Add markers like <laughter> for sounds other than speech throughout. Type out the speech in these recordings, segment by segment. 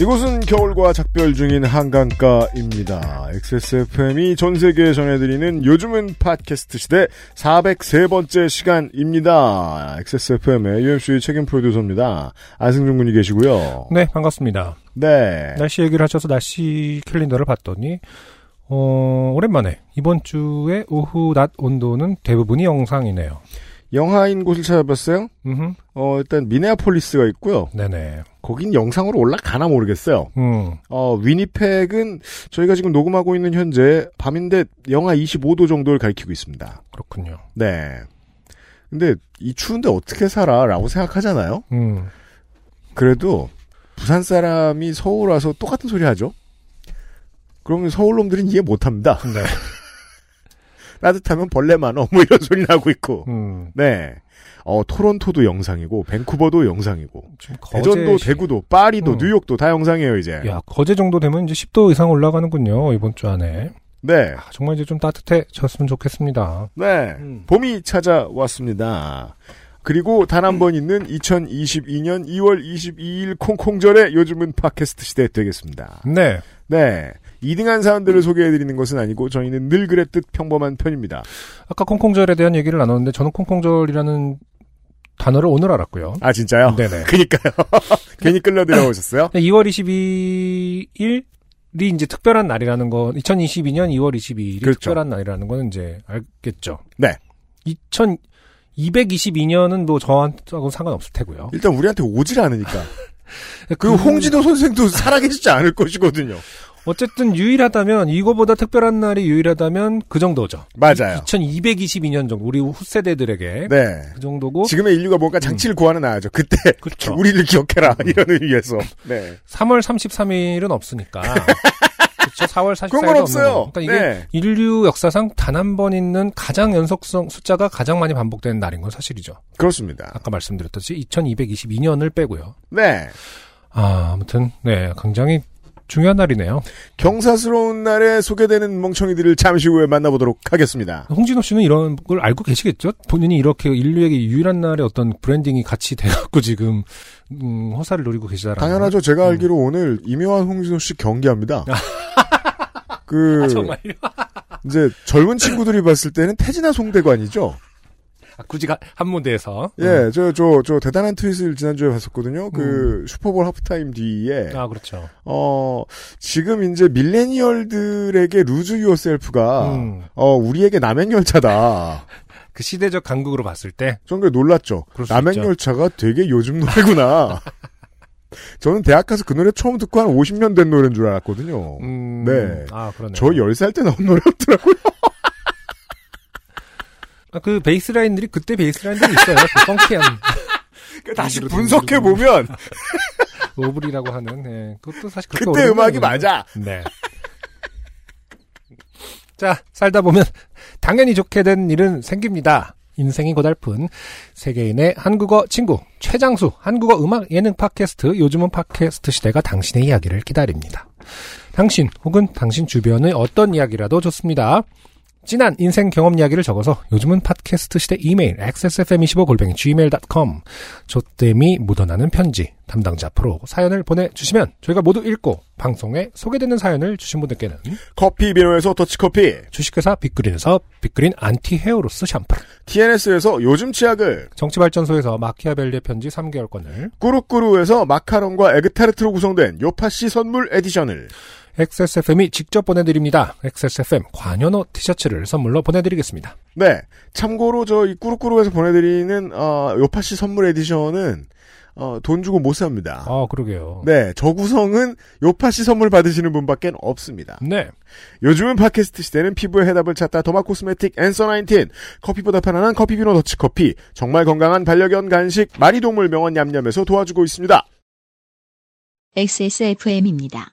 이곳은 겨울과 작별 중인 한강가입니다. XSFM이 전 세계에 전해드리는 요즘은 팟캐스트 시대 403번째 시간입니다. XSFM의 UMC의 책임 프로듀서입니다. 안승준 군이 계시고요. 네, 반갑습니다. 네. 날씨 얘기를 하셔서 날씨 캘린더를 봤더니, 어, 오랜만에 이번 주에 오후 낮 온도는 대부분이 영상이네요. 영하인 곳을 찾아봤어요. 음, 어, 일단 미네아폴리스가 있고요. 네네. 거긴 영상으로 올라가나 모르겠어요. 음, 어, 위니펙은 저희가 지금 녹음하고 있는 현재 밤인데 영하 25도 정도를 가리키고 있습니다. 그렇군요. 네. 근데 이 추운데 어떻게 살아? 라고 생각하잖아요? 음, 그래도 부산 사람이 서울 와서 똑같은 소리 하죠? 그러면 서울 놈들은 이해 못 합니다. 네. <laughs> 따뜻하면 벌레 많어. 뭐 이런 소리 나고 있고. 음, 네. 어, 토론토도 영상이고, 밴쿠버도 영상이고, 대전도, 시- 대구도, 파리도, 음. 뉴욕도 다 영상이에요, 이제. 야, 거제 정도 되면 이제 10도 이상 올라가는군요, 이번 주 안에. 네. 아, 정말 이제 좀 따뜻해졌으면 좋겠습니다. 네. 음. 봄이 찾아왔습니다. 그리고 단 한 번 있는 2022년 2월 22일 콩콩절에 요즘은 팟캐스트 시대 되겠습니다. 네. 네. 2등한 사연들을 소개해드리는 것은 아니고 저희는 늘 그랬듯 평범한 편입니다. 아까 콩콩절에 대한 얘기를 나눴는데 저는 콩콩절이라는 단어를 오늘 알았고요. 아 진짜요? 네네. <laughs> 그니까요. <laughs> 괜히 끌려들어 오셨어요? 2월 22일 이 이제 특별한 날이라는 건 2022년 2월 22일이 그렇죠. 특별한 날이라는 건 이제 알겠죠. 네. 2222년은 뭐 저한테하고 상관없을 테고요. 일단 우리한테 오질 않으니까. <laughs> 그 홍진호 선생도 살아계시지 않을 것이거든요. 어쨌든 유일하다면 이거보다 특별한 날이 유일하다면 그 정도죠. 맞아요. 2222년 정도 우리 후세대들에게 네. 그 정도고 지금의 인류가 뭔가 장치를 구하는 나야죠. 그때 그렇죠. <laughs> 우리를 기억해라 이런 의미에서. 네. 3월 33일은 없으니까. <laughs> 그렇죠. 4월 44일도 그런 건 없어요. 그러니까 이게 네. 인류 역사상 단 한 번 있는 가장 연속성 숫자가 가장 많이 반복되는 날인 건 사실이죠. 그렇습니다. 아까 말씀드렸듯이 2222년을 빼고요. 네. 아, 아무튼 네, 굉장히 중요한 날이네요. 경사스러운 날에 소개되는 멍청이들을 잠시 후에 만나보도록 하겠습니다. 홍진호 씨는 이런 걸 알고 계시겠죠? 본인이 이렇게 인류에게 유일한 날에 어떤 branding이 같이 돼갖고 지금 음, 허사를 노리고 계시다라는 당연하죠. 제가 음. 알기로 오늘 임요환 홍진호 씨 경기합니다. <laughs> 그 거. 아, 정말요? <laughs> 이제 젊은 친구들이 봤을 때는 태진아 송대관이죠. 아, 굳이 가- 한 무대에서 예, 저 저 저 대단한 트윗을 지난주에 봤었거든요. 그 슈퍼볼 하프타임 뒤에 음. 아 그렇죠. 어 지금 이제 밀레니얼들에게 루즈 유어셀프가 음, 어 우리에게 남행열차다. <laughs> 그 시대적 간극으로 봤을 때 전 그게 놀랐죠. 남행열차가 되게 요즘 노래구나. <laughs> 저는 대학 가서 그 노래 처음 듣고 한 50년 된 노래인 줄 알았거든요. 음, 네. 아 그러네. 저 10살 때 나온 노래였더라고요. 아, 그 베이스라인들이 그때 베이스라인들이 있어요. 그 펑키한 <laughs> 다시 그래도 분석해 보면 오블이라고 하는. 네. 그것도 사실 그때 음악이. 맞아. 네. 자, 살다 보면 당연히 좋게 된 일은 생깁니다. 인생이 고달픈 세계인의 한국어 친구 최장수 한국어 음악 예능 팟캐스트 요즘은 팟캐스트 시대가 당신의 이야기를 기다립니다. 당신 혹은 당신 주변의 어떤 이야기라도 좋습니다. 진한 인생 경험 이야기를 적어서 요즘은 팟캐스트 시대 이메일 xsfm25골뱅이 gmail.com 좆됨이 묻어나는 편지 담당자 앞으로 사연을 보내주시면 저희가 모두 읽고 방송에 소개되는 사연을 주신 분들께는 커피 비노에서 더치커피, 주식회사 빅그린에서 빅그린 anti hair loss 샴푸 TNS에서 요즘 치약을, 정치발전소에서 마키아벨리의 편지 3개월권을 꾸루꾸루에서 마카롱과 에그타르트로 구성된 요파시 선물 에디션을, XSFM이 직접 보내드립니다. XSFM 관여노 티셔츠를 선물로 보내드리겠습니다. 네. 참고로 저 이 꾸루꾸루에서 보내드리는 어, 요파시 선물 에디션은 어, 돈 주고 못 삽니다. 아 그러게요. 네, 저 구성은 요파시 선물 받으시는 분밖에 없습니다. 네. 요즘은 팟캐스트 시대는 피부의 해답을 찾다 도마 코스메틱 앤서 19 커피보다 편안한 커피 비노 더치 커피 정말 건강한 반려견 간식 마리동물 명언 냠냠에서 도와주고 있습니다. XSFM입니다.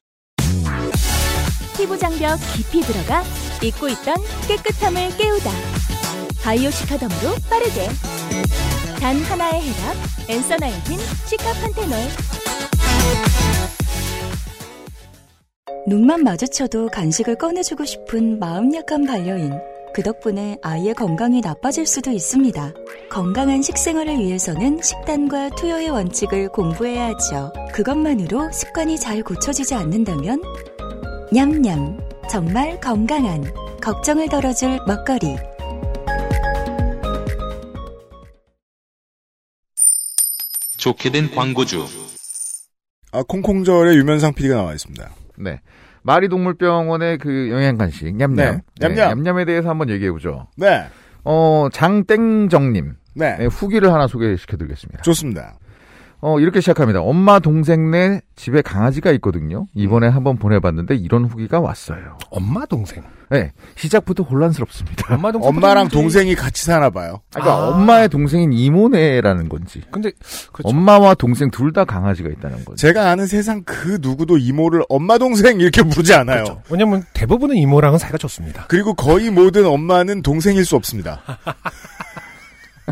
피부 장벽 깊이 들어가 잊고 있던 깨끗함을 깨우다. 바이오 시카덤으로 빠르게. 단 하나의 해답. 엔서나이틴 시카판테놀. 눈만 마주쳐도 간식을 꺼내주고 싶은 마음 약한 반려인. 그 덕분에 아이의 건강이 나빠질 수도 있습니다. 건강한 식생활을 위해서는 식단과 투여의 원칙을 공부해야 하죠. 그것만으로 습관이 잘 고쳐지지 않는다면 냠냠 정말 건강한 걱정을 덜어줄 먹거리 좋게 된 광고주. 아, 콩콩절의 유면상 PD가 나와 있습니다. 네. 마리동물병원의 그 영양간식 냠냠. 네, 냠냠. 냠냠에 대해서 한번 얘기해 보죠. 네. 어, 장땡정님. 네. 네, 후기를 하나 소개시켜 드리겠습니다. 좋습니다. 어, 이렇게 시작합니다. 엄마 동생네 집에 강아지가 있거든요. 이번에 한번 보내봤는데 이런 후기가 왔어요. 엄마 동생. 네. 시작부터 혼란스럽습니다. 엄마 동생. 엄마랑 동생이 같이 사나 봐요. 그러니까 아. 엄마의 동생인 이모네라는 건지. 근데 그렇죠. 엄마와 동생 둘 다 강아지가 있다는 건지. 제가 아는 세상 그 누구도 이모를 엄마 동생 이렇게 부르지 않아요. 그렇죠. 왜냐면 대부분은 이모랑은 사이가 좋습니다. 그리고 거의 모든 엄마는 동생일 수 없습니다. <laughs>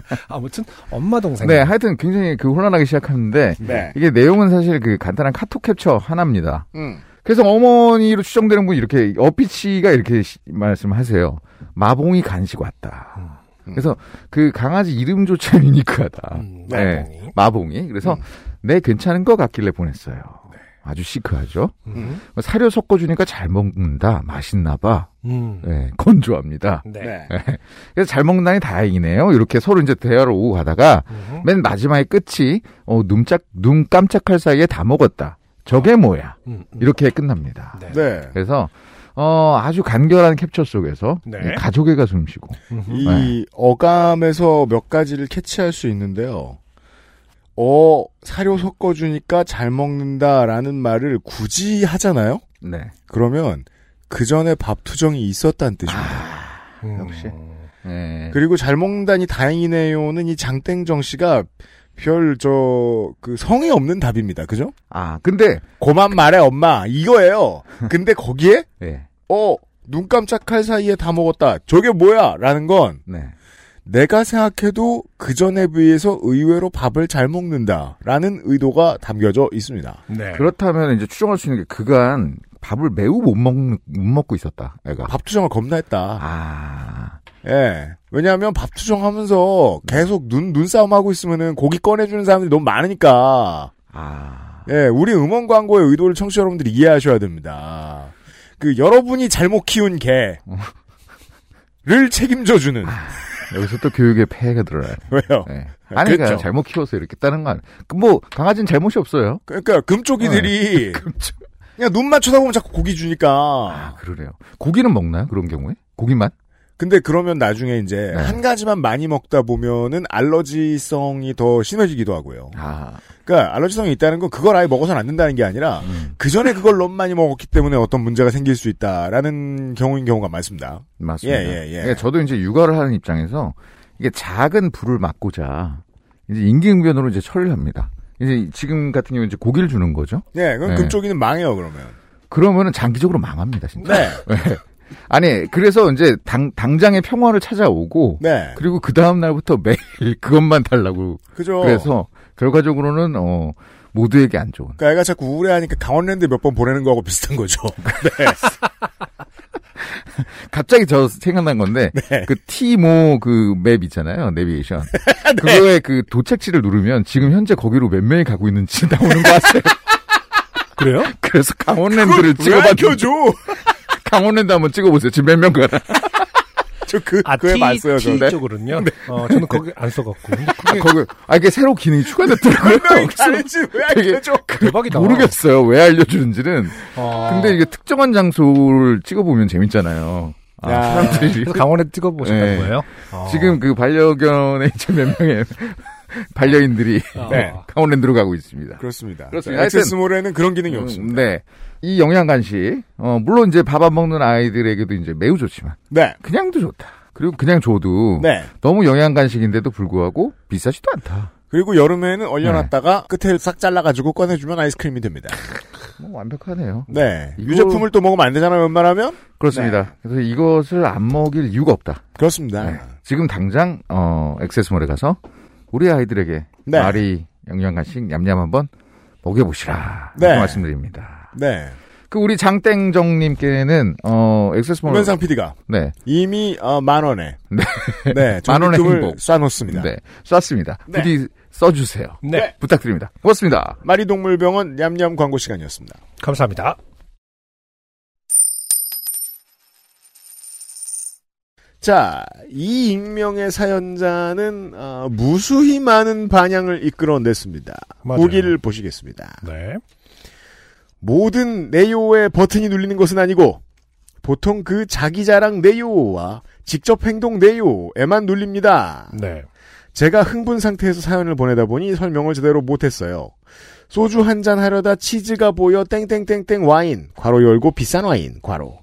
<laughs> 아무튼 엄마 동생. 네, 하여튼 굉장히 그 혼란하게 시작하는데 네. 이게 내용은 사실 그 간단한 카톡 캡처 하나입니다. 음. 그래서 어머니로 추정되는 분이 이렇게 어피치가 이렇게 시- 말씀하세요. 마봉이 간식 왔다. 그래서 그 강아지 이름조차 <laughs> 유니크하다. 음, 네, 마봉이. 마봉이. 그래서 네 괜찮은 것 같길래 보냈어요. 아주 시크하죠. 음. 사료 섞어주니까 잘 먹는다. 맛있나봐. 음. 네, 건조합니다. 네. 네. 그래서 잘 먹는다니 다행이네요. 이렇게 서로 이제 대화를 오고 가다가 음. 맨 마지막에 끝이 어, 눈 짝 눈 깜짝할 사이에 다 먹었다. 저게 뭐야? 음, 음. 이렇게 끝납니다. 네. 네. 그래서 어, 아주 간결한 캡처 속에서 네. 가족애가 숨쉬고 음흠. 이 네. 어감에서 몇 가지를 캐치할 수 있는데요. 어, 사료 섞어주니까 잘 먹는다라는 말을 굳이 하잖아요? 네. 그러면 그 전에 밥 투정이 있었다는 뜻입니다. 음. 역시. 네. 그리고 잘 먹는다니 다행이네요는 이 장땡정 씨가 별, 저, 그 성이 없는 답입니다. 그죠? 아 근데 고만 말해, 엄마. 이거예요. 근데 거기에, 네. 어, 눈 깜짝할 사이에 다 먹었다. 저게 뭐야? 라는 건 네. 내가 생각해도 그 전에 비해서 의외로 밥을 잘 먹는다. 라는 의도가 담겨져 있습니다. 네. 그렇다면 이제 추정할 수 있는 게 그간 밥을 매우 못 먹, 못 먹고 있었다. 애가. 밥 투정을 겁나 했다. 아. 예. 왜냐하면 밥 투정하면서 계속 눈, 눈싸움 하고 있으면은 고기 꺼내주는 사람들이 너무 많으니까. 아. 예, 우리 음원 광고의 의도를 청취자 여러분들이 이해하셔야 됩니다. 그 여러분이 잘못 키운 개를 책임져 주는 여기서 또 교육의 폐해가 들어요. 왜요? 네. 아니, 그러니까 그렇죠. 잘못 키워서 이렇게 따는 건, 뭐, 강아지는 잘못이 없어요. 그러니까 금쪽이들이 <laughs> 그냥 눈만 쳐다보면 자꾸 고기 주니까. 아, 그러네요. 고기는 먹나요? 그런 경우에? 고기만? 근데 그러면 나중에 이제 네. 한 가지만 많이 먹다 보면은 알러지성이 더 심해지기도 하고요. 아, 그러니까 알러지성이 있다는 건 그걸 아예 먹어서는 안 된다는 게 아니라 음, 그 전에 그걸 너무 많이 먹었기 때문에 어떤 문제가 생길 수 있다라는 경우인 경우가 많습니다. 맞습니다. 예, 예, 예. 그러니까 저도 이제 육아를 하는 입장에서 이게 작은 불을 막고자 이제 임기응변으로 이제 처리를 합니다. 이제 지금 같은 경우는 이제 고기를 주는 거죠. 네, 그럼 네. 금쪽이는 망해요 그러면. 그러면은 장기적으로 망합니다, 진짜. 네, <laughs> 아니, 그래서 이제 당, 당장의 평화를 찾아오고 네, 그리고 그 다음 날부터 <laughs> 매일 그것만 달라고. 그죠. 그래서 결과적으로는 어 모두에게 안 좋은. 그러니까 애가 자꾸 우울해하니까 강원랜드 몇 번 보내는 거하고 비슷한 거죠. <laughs> 네, 갑자기 저 생각난 건데 네. 그 티모 그 맵 있잖아요 내비게이션 <laughs> 그거에 그 도착지를 누르면 지금 현재 거기로 몇 명이 가고 있는지 나오는 거 아세요? 그래요? <laughs> 그래서 강원랜드를 찍어봤는데 켜줘? <laughs> 강원랜드 한번 찍어보세요 지금 몇 명 가나 <laughs> 저 그 아, 그에 T, 봤어요. 저. T 쪽으로는요? 어, 저는 거기 안 써갖고. 근데 아, 그게 거기 아 이게 새로 기능이 추가됐더라고요 다른지 왜안 되게 켜줘? 대박이다. 모르겠어요 왜 알려주는지는 어. 근데 이게 특정한 장소를 찍어보면 재밌잖아요 아, 야. 사람들이 그래서 강원에 찍어보셨다는 네. 거예요? 어. 지금 그 반려견의 이제 몇 명의 <laughs> 반려인들이 어. <laughs> 네. 강원랜드로 가고 있습니다. 그렇습니다. 그렇습니다. 액세스몰에는 그런 기능이 음, 없습니다. 네. 이 영양 간식, 어, 물론 이제 밥 안 먹는 아이들에게도 이제 매우 좋지만, 네, 그냥도 좋다. 그리고 그냥 줘도 네. 너무 영양 간식인데도 불구하고 비싸지도 않다. 그리고 여름에는 얼려놨다가 끝에 싹 잘라가지고 꺼내주면 아이스크림이 됩니다. 뭐 완벽하네요. 네. 이거- 유제품을 또 먹으면 안 되잖아요, 웬만하면? 그렇습니다. 네. 그래서 이것을 안 먹일 이유가 없다. 그렇습니다. 네. 지금 당장 어 액세스몰에 가서 우리 아이들에게 네. 말이 영양 간식 냠냠 한번 먹여보시라. 네. 말씀드립니다. 네. 그 우리 장땡정님께는 어 액세스몰 우면상 PD가 네, 이미 어, 만 원에 네. 네, <laughs> 만 원의 행복. 쏴놓습니다. 네, 쐈습니다. 네. 부디 써주세요. 네. 부탁드립니다. 고맙습니다. 마리동물병원 냠냠 광고 시간이었습니다. 감사합니다. 자, 이 익명의 사연자는 어, 무수히 많은 반향을 이끌어냈습니다. 맞아요. 후기를 보시겠습니다. 네. 모든 네요의 버튼이 눌리는 것은 아니고 보통 그 자기 자랑 네요와 직접 행동 네요에만 눌립니다. 네. 제가 흥분 상태에서 사연을 보내다 보니 설명을 제대로 못했어요. 소주 한 잔 하려다 치즈가 보여 땡땡땡땡 와인 괄호 열고 비싼 와인 괄호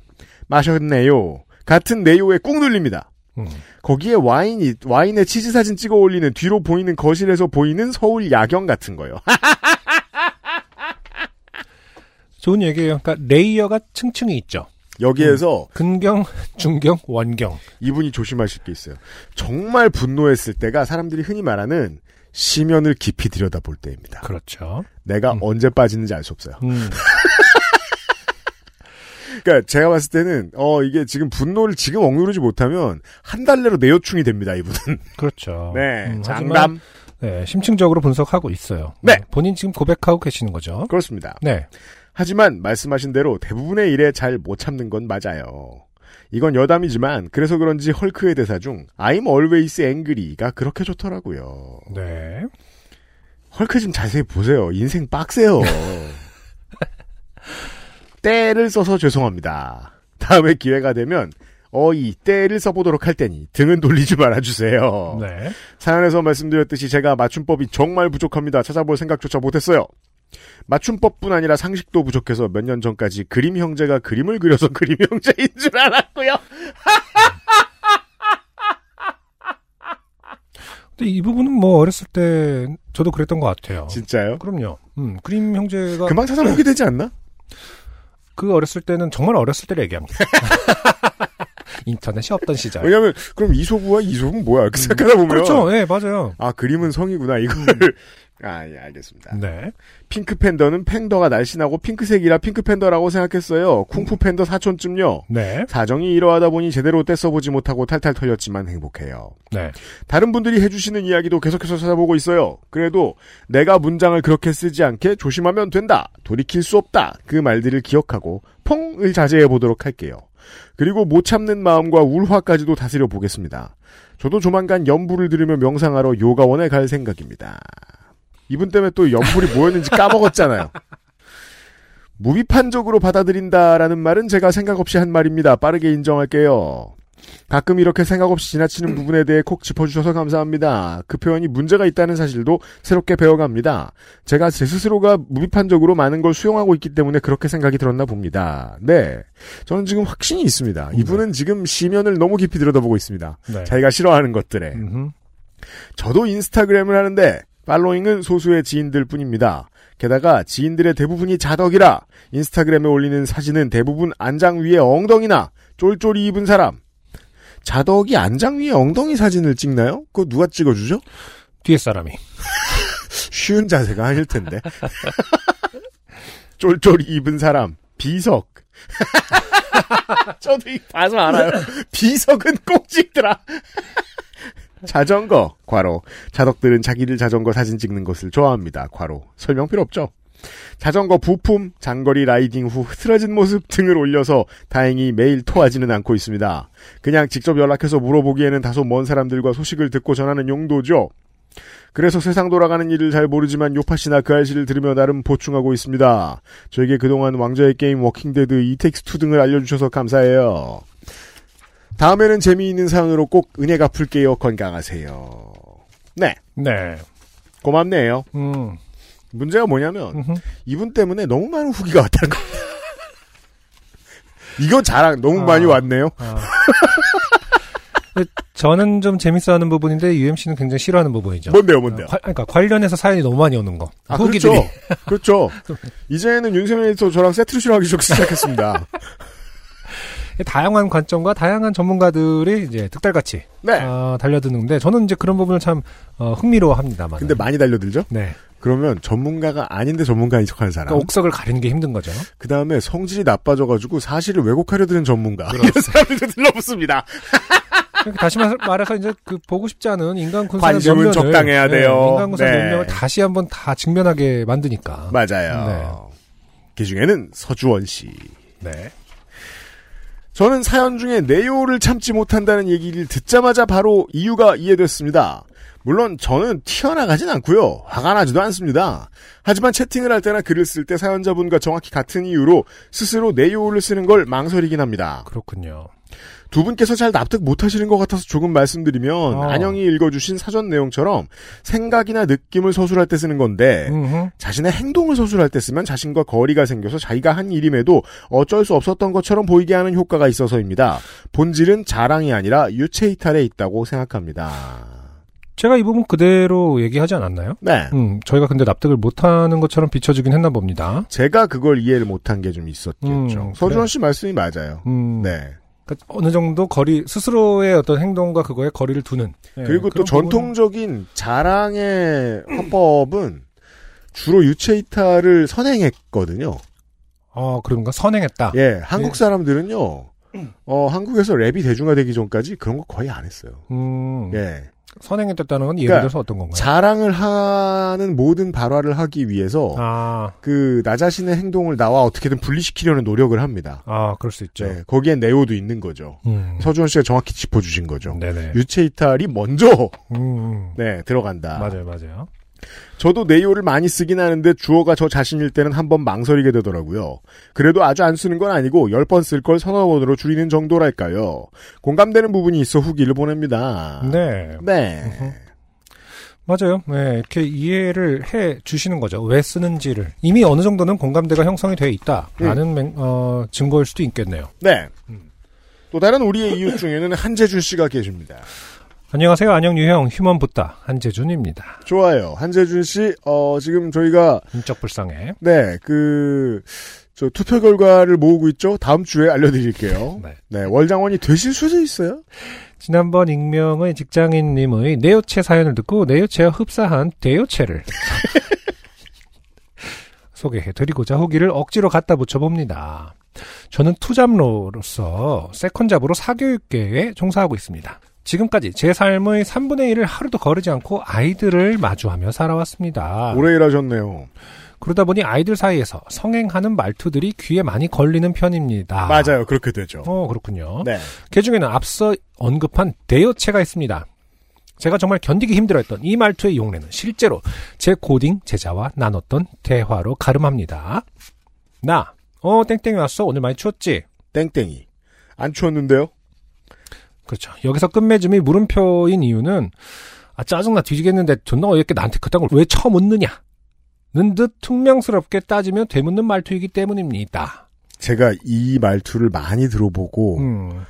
마셨네요. 같은 네요에 꾹 눌립니다. 음. 거기에 와인이 와인에 치즈 사진 찍어 올리는 뒤로 보이는 거실에서 보이는 서울 야경 같은 거요. <laughs> 좋은 얘기예요. 그러니까 layer가 층층이 있죠. 여기에서 근경, <laughs> 중경, 원경. 이분이 조심하실 게 있어요. 정말 분노했을 때가 사람들이 흔히 말하는 심연을 깊이 들여다볼 때입니다. 그렇죠. 내가 음. 언제 빠지는지 알 수 없어요. <laughs> 음. 그러니까 제가 봤을 때는 어 이게 지금 분노를 지금 억누르지 못하면 한 달 내로 내요충이 됩니다. 이분은. <laughs> 그렇죠. 네. 음, 장담. 네, 심층적으로 분석하고 있어요. 네. 음, 본인 지금 고백하고 계시는 거죠. 그렇습니다. 네. 하지만 말씀하신 대로 대부분의 일에 잘 못 참는 건 맞아요. 이건 여담이지만 그래서 그런지 헐크의 대사 중 I'm always angry가 그렇게 좋더라고요. 네. 헐크 좀 자세히 보세요. 인생 빡세요. <laughs> 때를 써서 죄송합니다. 다음에 기회가 되면 어이 때를 써보도록 할 테니 등은 돌리지 말아주세요. 네. 사연에서 말씀드렸듯이 제가 맞춤법이 정말 부족합니다. 찾아볼 생각조차 못했어요. 맞춤법뿐 아니라 상식도 부족해서 몇 년 전까지 그림 형제가 그림을 그려서 <laughs> 그림 형제인 줄 알았고요. 근데 이 부분은 뭐 어렸을 때 저도 그랬던 것 같아요. 진짜요? 그럼요. 음, 그림 형제가 금방 찾아보게 되지 않나? 그 어렸을 때는 정말 어렸을 때를 얘기합니다. <laughs> 인터넷이 없던 시절. 왜냐면 그럼 이소부와 이소부는 뭐야? 이렇게 생각하다 보면 그렇죠. 예, 맞아요. 아 그림은 성이구나 이걸 아 예 알겠습니다. 네. 핑크 팬더는 팬더가 날씬하고 핑크색이라 핑크 팬더라고 생각했어요. 쿵푸 팬더 사촌쯤요. 네. 사정이 이러하다 보니 제대로 떼써보지 못하고 탈탈 털렸지만 행복해요. 네. 다른 분들이 해주시는 이야기도 계속해서 찾아보고 있어요. 그래도 내가 문장을 그렇게 쓰지 않게 조심하면 된다. 돌이킬 수 없다. 그 말들을 기억하고 펑을 자제해 보도록 할게요. 그리고 못 참는 마음과 울화까지도 다스려 보겠습니다. 저도 조만간 연불을 들으며 명상하러 요가원에 갈 생각입니다. 이분 때문에 또 연불이 뭐였는지 까먹었잖아요. <laughs> 무비판적으로 받아들인다라는 말은 제가 생각 없이 한 말입니다. 빠르게 인정할게요. 가끔 이렇게 생각 없이 지나치는 부분에 대해 콕 짚어주셔서 감사합니다. 그 표현이 문제가 있다는 사실도 새롭게 배워갑니다. 제가 제 스스로가 무비판적으로 많은 걸 수용하고 있기 때문에 그렇게 생각이 들었나 봅니다. 네. 저는 지금 확신이 있습니다. 이분은 지금 시면을 너무 깊이 들여다보고 있습니다. 네. 자기가 싫어하는 것들에. 음흠. 저도 인스타그램을 하는데 팔로잉은 소수의 지인들 뿐입니다. 게다가 지인들의 대부분이 자덕이라 인스타그램에 올리는 사진은 대부분 안장 위에 엉덩이나 쫄쫄이 입은 사람. 자덕이 안장 위에 엉덩이 사진을 찍나요? 그거 누가 찍어주죠? 뒤에 사람이. <laughs> 쉬운 자세가 아닐 텐데. <laughs> 쫄쫄이 입은 사람. 비석. <laughs> 저도 이 봐서 알아요. 비석은 꼭 찍더라. 자전거, 괄호. 자덕들은 자기들 자전거 사진 찍는 것을 좋아합니다. 괄호. 설명 필요 없죠. 자전거 부품, 장거리 라이딩 후 흐트러진 모습 등을 올려서 다행히 매일 토하지는 않고 있습니다. 그냥 직접 연락해서 물어보기에는 다소 먼 사람들과 소식을 듣고 전하는 용도죠. 그래서 세상 돌아가는 일을 잘 모르지만 요파시나 그알싫을 들으며 나름 보충하고 있습니다. 저에게 그동안 왕좌의 게임, 워킹데드, 이텍스2 등을 알려주셔서 감사해요. 다음에는 재미있는 사연으로 꼭 은혜 갚을게요. 건강하세요. 네, 네. 고맙네요. 음. 문제가 뭐냐면 음흠. 이분 때문에 너무 많은 후기가 왔다는 겁니다. <laughs> 이거 자랑 너무 아. 많이 왔네요. 아. 저는 좀 재밌어하는 부분인데 UMC는 굉장히 싫어하는 부분이죠. 뭔데요, 뭔데요? 어, 관- 그러니까 관련해서 사연이 너무 많이 오는 거. 아, 후기들이. 그렇죠. <laughs> 그렇죠. 이제는 윤세민 에디터 저랑 세트를 싫어하기 시작했습니다. <laughs> 다양한 관점과 다양한 전문가들이 이제 득달같이 네. 어, 달려드는데 저는 이제 그런 부분을 참 어, 흥미로워합니다만. 근데 많이 달려들죠? 네. 그러면 전문가가 아닌데 전문가인 척하는 사람. 그러니까 옥석을 가리는 게 힘든 거죠. 그 다음에 성질이 나빠져가지고 사실을 왜곡하려 드는 전문가. 이런 사람들도 들러붙습니다. 그러니까 다시 말- 말해서 이제 그 보고 싶지 않은 인간 군사의 관심은 적당해야 네, 돼요. 인간 군사 네. 면면을 다시 한번 다 직면하게 만드니까. 맞아요. 그 중에는 서주원 씨. 네. 저는 사연 중에 네요를 참지 못한다는 얘기를 듣자마자 바로 이유가 이해됐습니다. 물론 저는 튀어나가진 않고요. 화가 나지도 않습니다. 하지만 채팅을 할 때나 글을 쓸 때 사연자분과 정확히 같은 이유로 스스로 네요를 쓰는 걸 망설이긴 합니다. 그렇군요. 두 분께서 잘 납득 못하시는 것 같아서 조금 말씀드리면 어. 안영이 읽어주신 사전 내용처럼 생각이나 느낌을 서술할 때 쓰는 건데 음흠. 자신의 행동을 서술할 때 쓰면 자신과 거리가 생겨서 자기가 한 일임에도 어쩔 수 없었던 것처럼 보이게 하는 효과가 있어서입니다. 본질은 자랑이 아니라 유체이탈에 있다고 생각합니다. 제가 이 부분 그대로 얘기하지 않았나요? 네. 음, 저희가 근데 납득을 못하는 것처럼 비춰주긴 했나 봅니다. 제가 그걸 이해를 못한 게 좀 있었겠죠. 음, 서주원 그래. 씨 말씀이 맞아요. 음, 네. 그러니까 어느 정도 거리 스스로의 어떤 행동과 그거에 거리를 두는. 예, 그리고 또 그런 부분은- 전통적인 자랑의 화법은 주로 유체 이탈을 선행했거든요. 어 그런가 선행했다. 예, 한국 사람들은요, 어, 한국에서 랩이 대중화되기 전까지 그런 거 거의 안 했어요. 음, 예. 선행했다는 건 예를 그러니까 들어서 어떤 건가요? 자랑을 하는 모든 발화를 하기 위해서 아, 그나 자신의 행동을 나와 어떻게든 분리시키려는 노력을 합니다. 아 그럴 수 있죠. 네, 거기엔 네오도 있는 거죠. 음, 서주원 씨가 정확히 짚어주신 거죠. 네네. 유체 이탈이 먼저 음, 음. 네 들어간다. 맞아요, 맞아요. 저도 네이오를 많이 쓰긴 하는데 주어가 저 자신일 때는 한 번 망설이게 되더라고요. 그래도 아주 안 쓰는 건 아니고 10번 쓸 걸 서너 번으로 줄이는 정도랄까요. 공감되는 부분이 있어 후기를 보냅니다. 네, 네. 맞아요. 네, 이렇게 이해를 해 주시는 거죠. 왜 쓰는지를 이미 어느 정도는 공감대가 형성이 되어 있다라는 맹- 어, 증거일 수도 있겠네요. 네. 음. 또 다른 우리의 이웃 중에는 한재준 씨가 계십니다. 안녕하세요, 안녕 유형 휴먼 붓다 한재준입니다. 좋아요. 한재준 씨, 어, 지금 저희가, 인적 불쌍해. 네, 그, 저 투표 결과를 모으고 있죠? 다음 주에 알려드릴게요. <laughs> 네. 네, 월장원이 되실 수도 있어요? 지난번 익명의 직장인님의 내요체 사연을 듣고 내요체와 흡사한 대요체를 <laughs> 소개해드리고자 후기를 억지로 갖다 붙여봅니다. 저는 투잡로로서 세컨잡으로 사교육계에 종사하고 있습니다. 지금까지 제 삶의 3분의 1을 하루도 거르지 않고 아이들을 마주하며 살아왔습니다. 오래 일하셨네요. 그러다 보니 아이들 사이에서 성행하는 말투들이 귀에 많이 걸리는 편입니다. 맞아요. 그렇게 되죠. 어, 그렇군요. 네. 그 중에는 앞서 언급한 대여체가 있습니다. 제가 정말 견디기 힘들어했던 이 말투의 용례는 실제로 제 고딩 제자와 나눴던 대화로 가름합니다. 나, 어, 땡땡이 왔어. 오늘 많이 추웠지? 땡땡이. 안 추웠는데요? 그렇죠. 여기서 끝맺음이 물음표인 이유는, 아, 짜증나 뒤지겠는데 존나 어이없게 나한테 그딴 걸 왜 처음 묻느냐? 는듯 퉁명스럽게 따지며 되묻는 말투이기 때문입니다. 제가 이 말투를 많이 들어보고 음,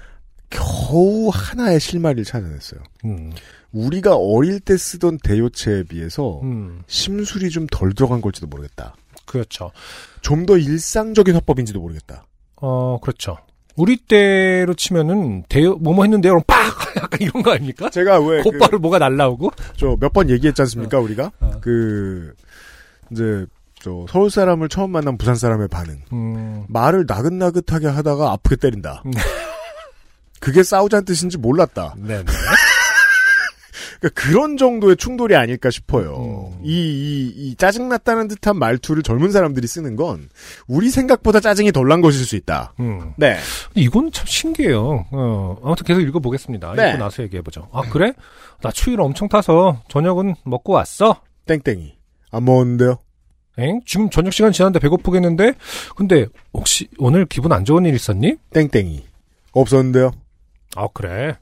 겨우 하나의 실마리를 찾아냈어요. 음, 우리가 어릴 때 쓰던 대요체에 비해서 음, 심술이 좀 덜 들어간 걸지도 모르겠다. 그렇죠. 좀 더 일상적인 화법인지도 모르겠다. 어, 그렇죠. 우리 때로 치면은 대여 뭐뭐 했는데요. 그럼 빡 <laughs> 약간 이런 거 아닙니까? 제가 왜 곧바로 뭐가 날라오고. 저 몇 번 얘기했지 않습니까 우리가 어. 그 이제 저 서울 사람을 처음 만난 부산 사람의 반응 음, 말을 나긋나긋하게 하다가 아프게 때린다. 음. 그게 싸우자는 뜻인지 몰랐다. 네, 네. 그러니까 그런 정도의 충돌이 아닐까 싶어요. 음. 이, 이, 이 짜증났다는 듯한 말투를 젊은 사람들이 쓰는 건 우리 생각보다 짜증이 덜 난 것일 수 있다. 음. 네. 이건 참 신기해요. 어, 아무튼 계속 읽어보겠습니다. 네. 읽고 나서 얘기해보죠. 아, 그래? 나 추위를 엄청 타서 저녁은 먹고 왔어? 땡땡이. 안 먹었는데요? 엥? 지금 저녁 시간 지났는데 배고프겠는데? 근데 혹시 오늘 기분 안 좋은 일 있었니? 땡땡이. 없었는데요? 아, 그래.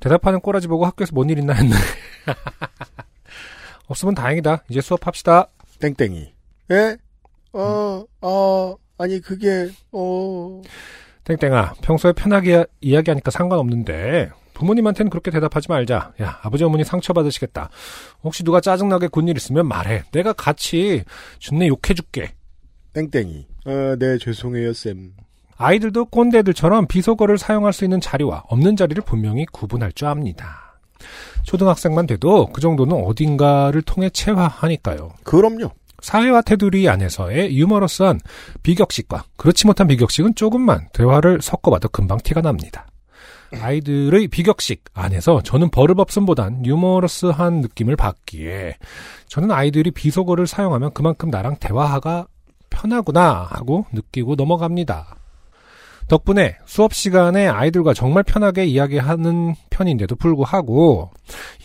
대답하는 꼬라지 보고 학교에서 뭔 일 있나 했네. <laughs> 없으면 다행이다. 이제 수업합시다. 땡땡이. 예? 어, 어, 아니, 그게, 어. 땡땡아, 평소에 편하게 이야기하니까 상관없는데 부모님한테는 그렇게 대답하지 말자. 야, 아버지 어머니 상처받으시겠다. 혹시 누가 짜증나게 군일 있으면 말해. 내가 같이 준내 욕해줄게. 땡땡이. 어, 네, 죄송해요, 쌤. 아이들도 꼰대들처럼 비속어를 사용할 수 있는 자리와 없는 자리를 분명히 구분할 줄 압니다. 초등학생만 돼도 그 정도는 어딘가를 통해 체화하니까요. 그럼요. 사회와 테두리 안에서의 유머러스한 비격식과 그렇지 못한 비격식은 조금만 대화를 섞어봐도 금방 티가 납니다. 아이들의 비격식 안에서 저는 버릇없음보단 유머러스한 느낌을 받기에 저는 아이들이 비속어를 사용하면 그만큼 나랑 대화가 편하구나 하고 느끼고 넘어갑니다. 덕분에 수업 시간에 아이들과 정말 편하게 이야기하는 편인데도 불구하고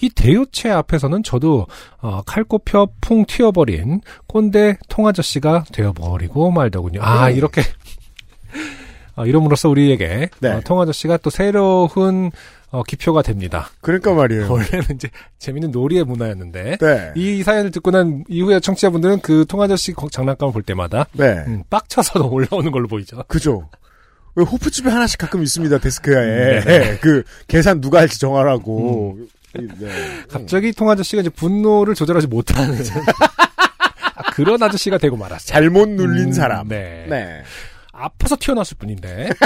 이 대요체 앞에서는 저도 어, 칼 꼽혀 풍 튀어버린 꼰대 통아저씨가 되어버리고 말더군요. 아 이렇게 <laughs> 어, 이름으로써 우리에게 네. 어, 통아저씨가 또 새로운 어, 기표가 됩니다. 그러니까 말이에요. 원래는 이제 재밌는 놀이의 문화였는데 네. 이 사연을 듣고 난 이후에 청취자분들은 그 통아저씨 거- 장난감을 볼 때마다 네. 음, 빡쳐서 <laughs> 올라오는 걸로 보이죠. 그죠. 왜 호프집에 하나씩 가끔 있습니다, 데스크야에. 네. 그, 계산 누가 할지 정하라고. 이- 네. 갑자기 통 아저씨가 이제 분노를 조절하지 못하는 <laughs> 아, 그런 아저씨가 되고 말았어요. 잘못 눌린 음, 사람. 네. 네. 아파서 튀어나왔을 뿐인데. <laughs>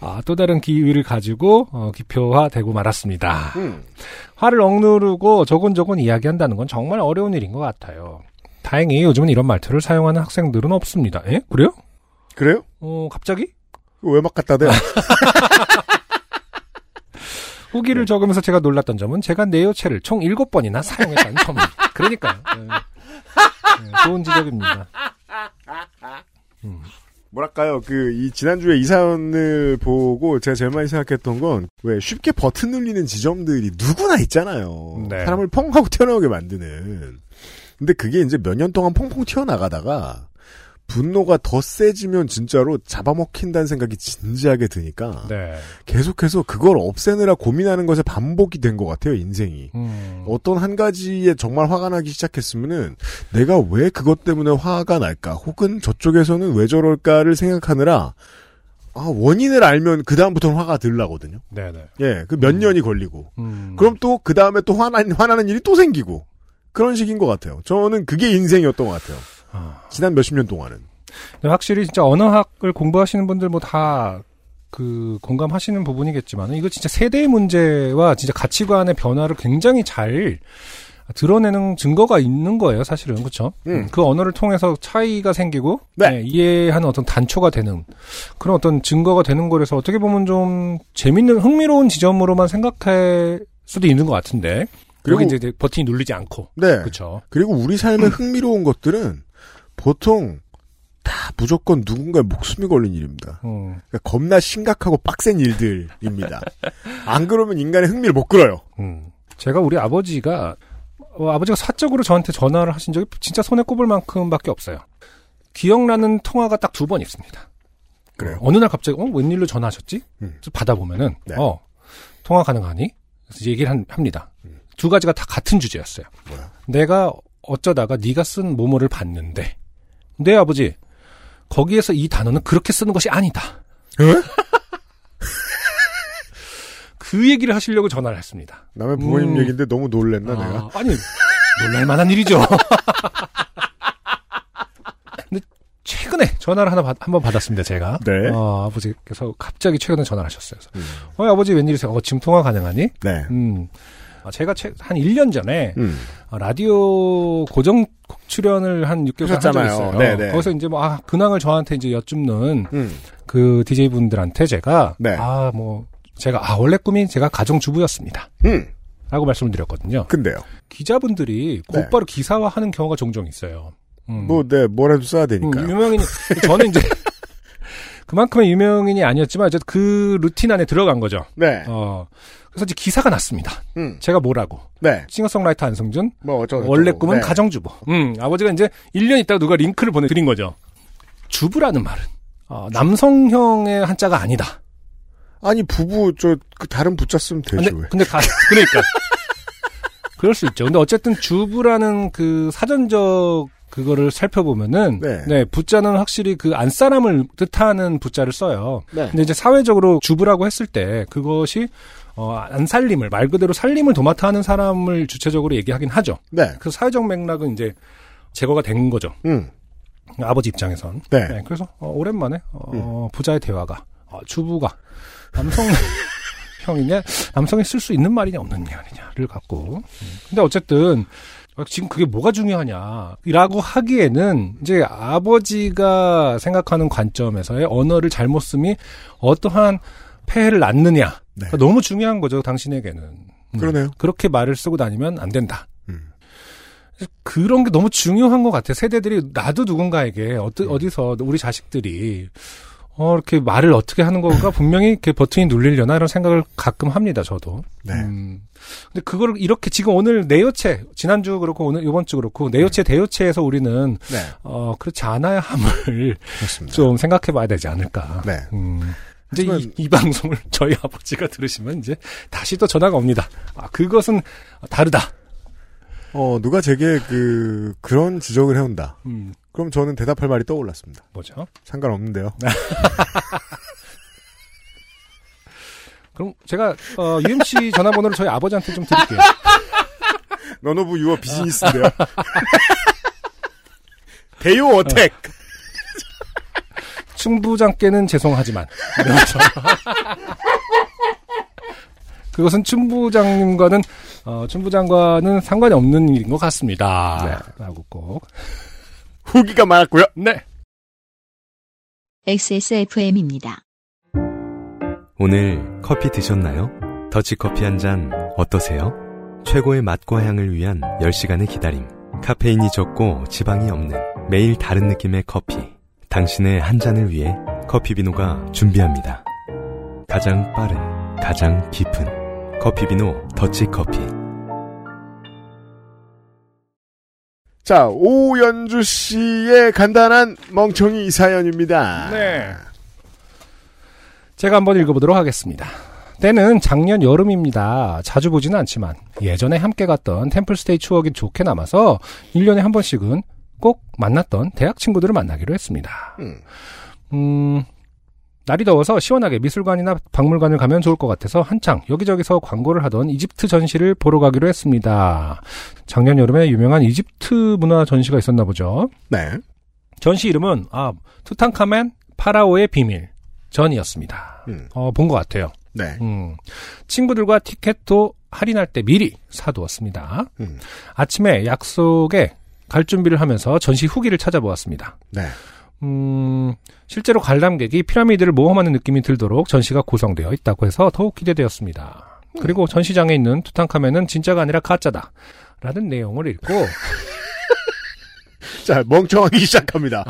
아, 또 다른 기위를 가지고 어, 기표화되고 말았습니다. 음. 화를 억누르고 조곤조곤 이야기한다는 건 정말 어려운 일인 것 같아요. 다행히 요즘은 이런 말투를 사용하는 학생들은 없습니다. 에? 그래요? 그래요? 어, 갑자기? 외막 갖다 대. <laughs> 후기를 적으면서 제가 놀랐던 점은 제가 내요체를 총 7번이나 사용했다는 점입니다. 그러니까요. 네. 네, 좋은 지적입니다. 뭐랄까요, 그, 이, 지난주에 이 사연을 보고 제가 제일 많이 생각했던 건, 왜 쉽게 버튼 눌리는 지점들이 누구나 있잖아요. 네. 사람을 펑 하고 튀어나오게 만드는. 근데 그게 이제 몇 년 동안 펑펑 튀어나가다가, 분노가 더 세지면 진짜로 잡아먹힌다는 생각이 진지하게 드니까, 네. 계속해서 그걸 없애느라 고민하는 것에 반복이 된 것 같아요, 인생이. 음, 어떤 한 가지에 정말 화가 나기 시작했으면은 내가 왜 그것 때문에 화가 날까 혹은 저쪽에서는 왜 저럴까를 생각하느라 아 원인을 알면 그 다음부터는 화가 들라거든요. 네네. 예, 그몇 년이 걸리고 음, 그럼 또 그 다음에 또 화나 화나는 일이 또 생기고 그런 식인 것 같아요. 저는 그게 인생이었던 것 같아요. 아, 지난 몇십 년 동안은. 확실히 진짜 언어학을 공부하시는 분들 뭐 다 그 공감하시는 부분이겠지만 이거 진짜 세대의 문제와 진짜 가치관의 변화를 굉장히 잘 드러내는 증거가 있는 거예요, 사실은. 그렇죠? 음. 그 언어를 통해서 차이가 생기고 네. 네, 이해하는 어떤 단초가 되는 그런 어떤 증거가 되는 거라서 어떻게 보면 좀 재밌는 흥미로운 지점으로만 생각할 수도 있는 것 같은데 그리고- 그리고 이제 버튼이 눌리지 않고 네. 그렇죠. 그리고 우리 삶의 <clears throat> 흥미로운 것들은 보통 다 무조건 누군가의 목숨이 걸린 일입니다. 음, 그러니까 겁나 심각하고 빡센 일들입니다. <laughs> 안 그러면 인간의 흥미를 못 끌어요. 음. 제가 우리 아버지가 어, 아버지가 사적으로 저한테 전화를 하신 적이 진짜 손에 꼽을 만큼밖에 없어요. 기억나는 통화가 딱 두 번 있습니다. 그래요? 어느 날 갑자기 어 웬일로 전화하셨지? 음. 받아보면은 네. 어 통화 가능하니? 그래서 얘기를 한- 합니다. 두 가지가 다 같은 주제였어요. 음. 뭐야? 내가 어쩌다가 네가 쓴 모모를 봤는데 네 아버지 거기에서 이 단어는 그렇게 쓰는 것이 아니다. <laughs> 그 얘기를 하시려고 전화를 했습니다. 남의 부모님 음. 얘기인데 너무 놀랬나 아, 내가? 아니 놀랄만한 일이죠. <laughs> 근데 최근에 전화를 하나 한번 받았습니다. 제가 네. 어, 아버지께서 갑자기 최근에 전화를 하셨어요. 그래서, 음. 어 아버지 웬일이세요? 어, 지금 통화 가능하니? 네. 음. 아, 제가 최, 한 1년 전에 음. 아, 라디오 고정 출연을 한 6개월 한. 있어요. 네네. 거기서 이제 뭐, 아, 근황을 저한테 이제 여쭙는 음. 그 DJ분들한테 제가, 네. 아, 뭐, 제가, 아, 원래 꿈이 제가 가정주부였습니다. 음. 라고 말씀을 드렸거든요. 근데요. 기자분들이 네. 곧바로 기사화하는 경우가 종종 있어요. 음. 뭐, 네, 뭐라도 써야 음, 되니까요. 유명인이, 저는 이제, <laughs> 그만큼의 유명인이 아니었지만, 어쨌든 그 루틴 안에 들어간 거죠. 네. 어, 그래서 이제 기사가 났습니다. 음. 제가 뭐라고. 네. 싱어송라이터 안성준, 뭐, 어쩌고. 원래. 꿈은 네. 가정주부. 음, 아버지가 이제 1년 있다가 누가 링크를 보내드린 거죠. 주부라는 말은, 어, 남성형의 한자가 아니다. 아니, 부부, 저, 그 다른 붙자 쓰면 되지, 근데, 왜. 근데 가, 그러니까. <laughs> 그럴 수 있죠. 근데 어쨌든 주부라는 그 사전적 그거를 살펴보면은 네. 네, 부자는 확실히 그 안 사람을 뜻하는 부자를 써요. 네. 근데 이제 사회적으로 주부라고 했을 때 그것이 어, 안 살림을 말 그대로 살림을 도맡아 하는 사람을 주체적으로 얘기하긴 하죠. 네. 그 사회적 맥락은 이제 제거가 된 거죠. 음. 아버지 입장에선. 네. 그래서 어, 오랜만에 어, 부자의 대화가 어, 주부가 남성 <laughs> 형이냐 남성이 쓸 수 있는 말이냐 없는 말이냐를 갖고. 음. 근데 어쨌든 지금 그게 뭐가 중요하냐라고 하기에는 이제 아버지가 생각하는 관점에서의 언어를 잘못 씀이 어떠한 폐해를 낳느냐 네. 너무 중요한 거죠 당신에게는. 음. 그러네요. 그렇게 말을 쓰고 다니면 안 된다. 음. 그런 게 너무 중요한 것 같아요. 세대들이 나도 누군가에게 어디, 어디서 우리 자식들이 어, 이렇게 말을 어떻게 하는 거가 분명히 이렇게 버튼이 눌리려나 이런 생각을 가끔 합니다. 저도. 네. 음. 근데 그걸 이렇게 지금 오늘 내요체 지난주 그렇고 오늘 이번 주 그렇고 내요체 대요체에서 우리는 네. 어 그렇지 않아야 함을 그렇습니다. 좀 생각해 봐야 되지 않을까. 네. 음. 이제 이, 이 방송을 <laughs> 저희 아버지가 들으시면 이제 다시 또 전화가 옵니다. 아, 그것은 다르다. 어, 누가 제게 그, 그런 지적을 해온다. 음, 그럼 저는 대답할 말이 떠올랐습니다. 뭐죠? 상관없는데요. <laughs> 그럼 제가 어, UMC 전화번호를 저희 아버지한테 좀 드릴게요. <laughs> None of your business인데요. 대요 어택! 충부장께는 죄송하지만 이러면서. <laughs> 그것은 충부장님과는 어, 충부장과는 상관이 없는 일인 것 같습니다. 라고 꼭. 후기가 많았고요. 네. XSFM입니다. 오늘 커피 드셨나요? 더치커피 한 잔 어떠세요? 최고의 맛과 향을 위한 10시간의 기다림. 카페인이 적고 지방이 없는 매일 다른 느낌의 커피. 당신의 한 잔을 위해 커피비노가 준비합니다. 가장 빠른, 가장 깊은 커피비노 더치커피. 자, 오연주 씨의 간단한 멍청이 사연입니다. 네. 제가 한번 읽어보도록 하겠습니다. 때는 작년 여름입니다. 자주 보지는 않지만 예전에 함께 갔던 템플스테이 추억이 좋게 남아서 1년에 한 번씩은 꼭 만났던 대학 친구들을 만나기로 했습니다. 음. 음, 날이 더워서 시원하게 미술관이나 박물관을 가면 좋을 것 같아서 한창 여기저기서 광고를 하던 이집트 전시를 보러 가기로 했습니다. 작년 여름에 유명한 이집트 문화 전시가 있었나 보죠. 네. 전시 이름은 아 투탕카멘 파라오의 비밀 전이었습니다. 음. 어, 본 것 같아요. 네. 음, 친구들과 티켓도 할인할 때 미리 사두었습니다. 음. 아침에 약속에 갈 준비를 하면서 전시 후기를 찾아보았습니다. 네. 음, 실제로 관람객이 피라미드를 모험하는 느낌이 들도록 전시가 구성되어 있다고 해서 더욱 기대되었습니다. 그리고 전시장에 있는 투탕카멘은 진짜가 아니라 가짜다. 라는 내용을 읽고 <laughs> 자, 멍청하기 시작합니다.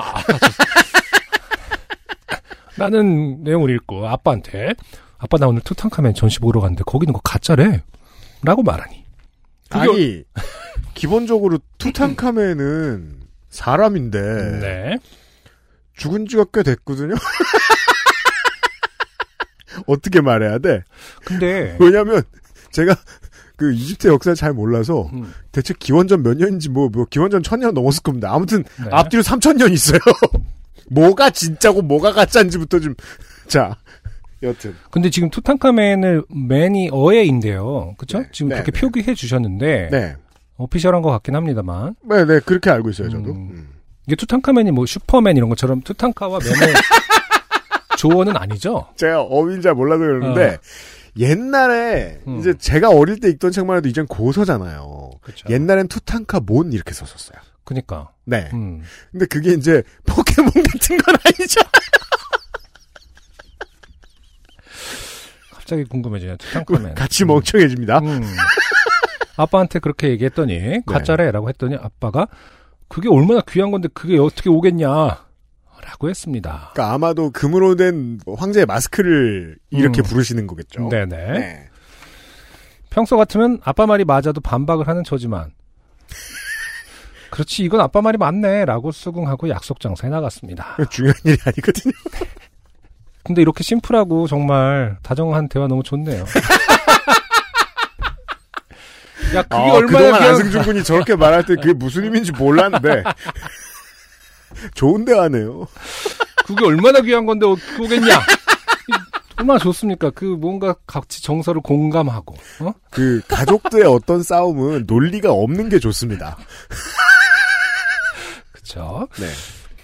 나는 <laughs> 내용을 읽고 아빠한테 아빠 나 오늘 투탕카멘 전시 보러 갔는데 거기는 거 가짜래 라고 말하니 그게 아니, 기본적으로 투탕카멘은 사람인데, 네 죽은 지가 꽤 됐거든요? <laughs> 어떻게 말해야 돼? 근데 왜냐면, 제가 그 이집트 역사를 잘 몰라서, 음, 대체 기원전 몇 년인지 뭐, 뭐 기원전 천 년 넘었을 겁니다. 아무튼, 네. 앞뒤로 3천 년 있어요. <laughs> 뭐가 진짜고 뭐가 가짜인지부터 좀, <laughs> 자, 여튼. 근데 지금 투탕카멘을 맨이 어에인데요 그쵸? 네, 지금 네, 그렇게 네. 표기해 주셨는데 네. 오피셜한 것 같긴 합니다만 네, 네, 그렇게 알고 있어요, 저도. 음. 음. 이게 투탕카멘이 뭐 슈퍼맨 이런 것처럼 투탕카와 맨의 <laughs> 조언은 아니죠? 제가 어휘인 잘 몰라서 그러는데, 옛날에, 음. 이제 제가 어릴 때 읽던 책만 해도 이젠 고서잖아요. 그렇죠. 옛날엔 투탕카 몬 이렇게 썼었어요. 그니까 네. 음. 근데 그게 이제 포켓몬 같은 건 아니죠. <laughs> 갑자기 궁금해지네요. 투탕카멘. 같이 멍청해집니다. 음. 아빠한테 그렇게 얘기했더니 가짜래라고 했더니 아빠가 그게 얼마나 귀한 건데 그게 어떻게 오겠냐 라고 했습니다. 그러니까 아마도 금으로 된 황제의 마스크를 이렇게 음. 부르시는 거겠죠. 네네. 네. 평소 같으면 아빠 말이 맞아도 반박을 하는 처지만 <laughs> 그렇지 이건 아빠 말이 맞네라고 수긍하고 약속 장소에 나갔습니다. 중요한 일이 아니거든요. <laughs> 근데 이렇게 심플하고 정말 다정한 대화 너무 좋네요. <laughs> 야, 그게 아, 얼마나 귀한- 안승준 군이 저렇게 말할 때 그게 무슨 의미인지 몰랐는데 <laughs> 좋은 대화네요. 그게 얼마나 귀한 건데 그거겠냐? 얼마나 좋습니까? 그 뭔가 같이 정서를 공감하고, 어? 그 가족들의 어떤 싸움은 논리가 없는 게 좋습니다. <laughs> 그쵸? 네.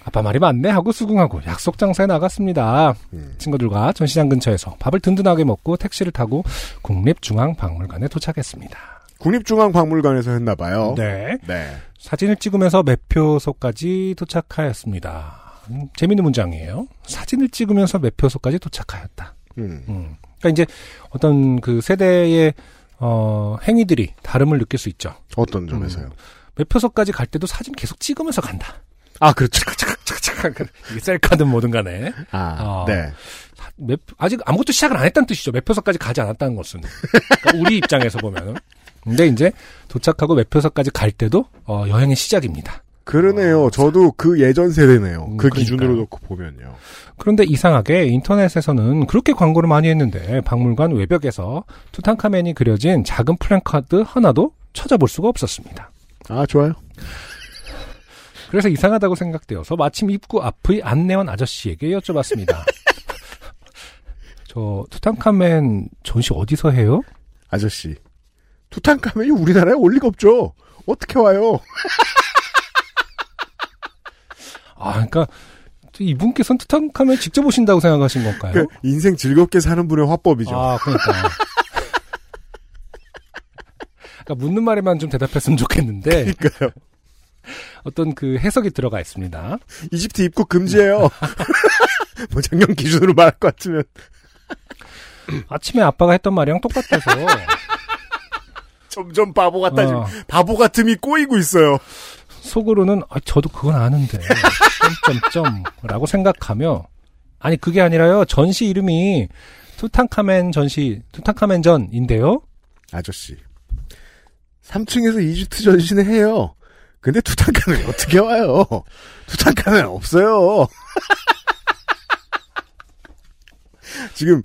아빠 말이 맞네 하고 수긍하고 약속 장사에 나갔습니다. 음. 친구들과 전시장 근처에서 밥을 든든하게 먹고 택시를 타고 국립중앙박물관에 도착했습니다. 국립중앙박물관에서 했나 봐요. 네. 네. 사진을 찍으면서 매표소까지 도착하였습니다. 음, 재밌는 문장이에요. 사진을 찍으면서 매표소까지 도착하였다. 음. 음. 그러니까 이제 어떤 그 세대의 어, 행위들이 다름을 느낄 수 있죠. 어떤 점에서요? 매표소까지 갈 때도 사진 계속 찍으면서 간다. 아, 그렇죠. 착착착착 이게 셀카든 뭐든 간에 아, 어. 네. 매- 아직 아무것도 시작을 안 했다는 뜻이죠. 매표소까지 가지 않았다는 것은. 그러니까 우리 입장에서 보면은. 근데 이제 도착하고 매표소까지 갈 때도 어, 여행의 시작입니다. 그러네요. 저도 그 예전 세대네요. 음, 그 그러니까요. 기준으로 놓고 보면요. 그런데 이상하게 인터넷에서는 그렇게 광고를 많이 했는데 박물관 외벽에서 투탕카멘이 그려진 작은 플랜카드 하나도 찾아볼 수가 없었습니다. 아, 좋아요. 그래서 이상하다고 생각되어서 마침 입구 앞의 안내원 아저씨에게 여쭤봤습니다. <laughs> 저 투탕카멘 전시 어디서 해요? 아저씨. 투탕카멘이 우리나라에 올 리가 없죠. 어떻게 와요? 아, 그러니까 이분께서는 투탕카멘 직접 오신다고 생각하신 건가요? 그 인생 즐겁게 사는 분의 화법이죠. 아, 그러니까. 그러니까 묻는 말에만 좀 대답했으면 좋겠는데 그러니까요. 어떤 그 해석이 들어가 있습니다. 이집트 입국 금지예요. <laughs> 뭐 작년 기준으로 말할 것 같으면 아침에 아빠가 했던 말이랑 똑같아서 점점 바보 같다. 지금 어, 바보 같음이 꼬이고 있어요. 속으로는 아, 저도 그건 아는데 점점점라고 생각하며 아니 그게 아니라요 전시 이름이 투탕카멘 전시 투탕카멘 전인데요. 아저씨. 3층에서 이집트 전시는 해요. 근데 투탕카멘 어떻게 와요? 투탕카멘 없어요. <laughs> 지금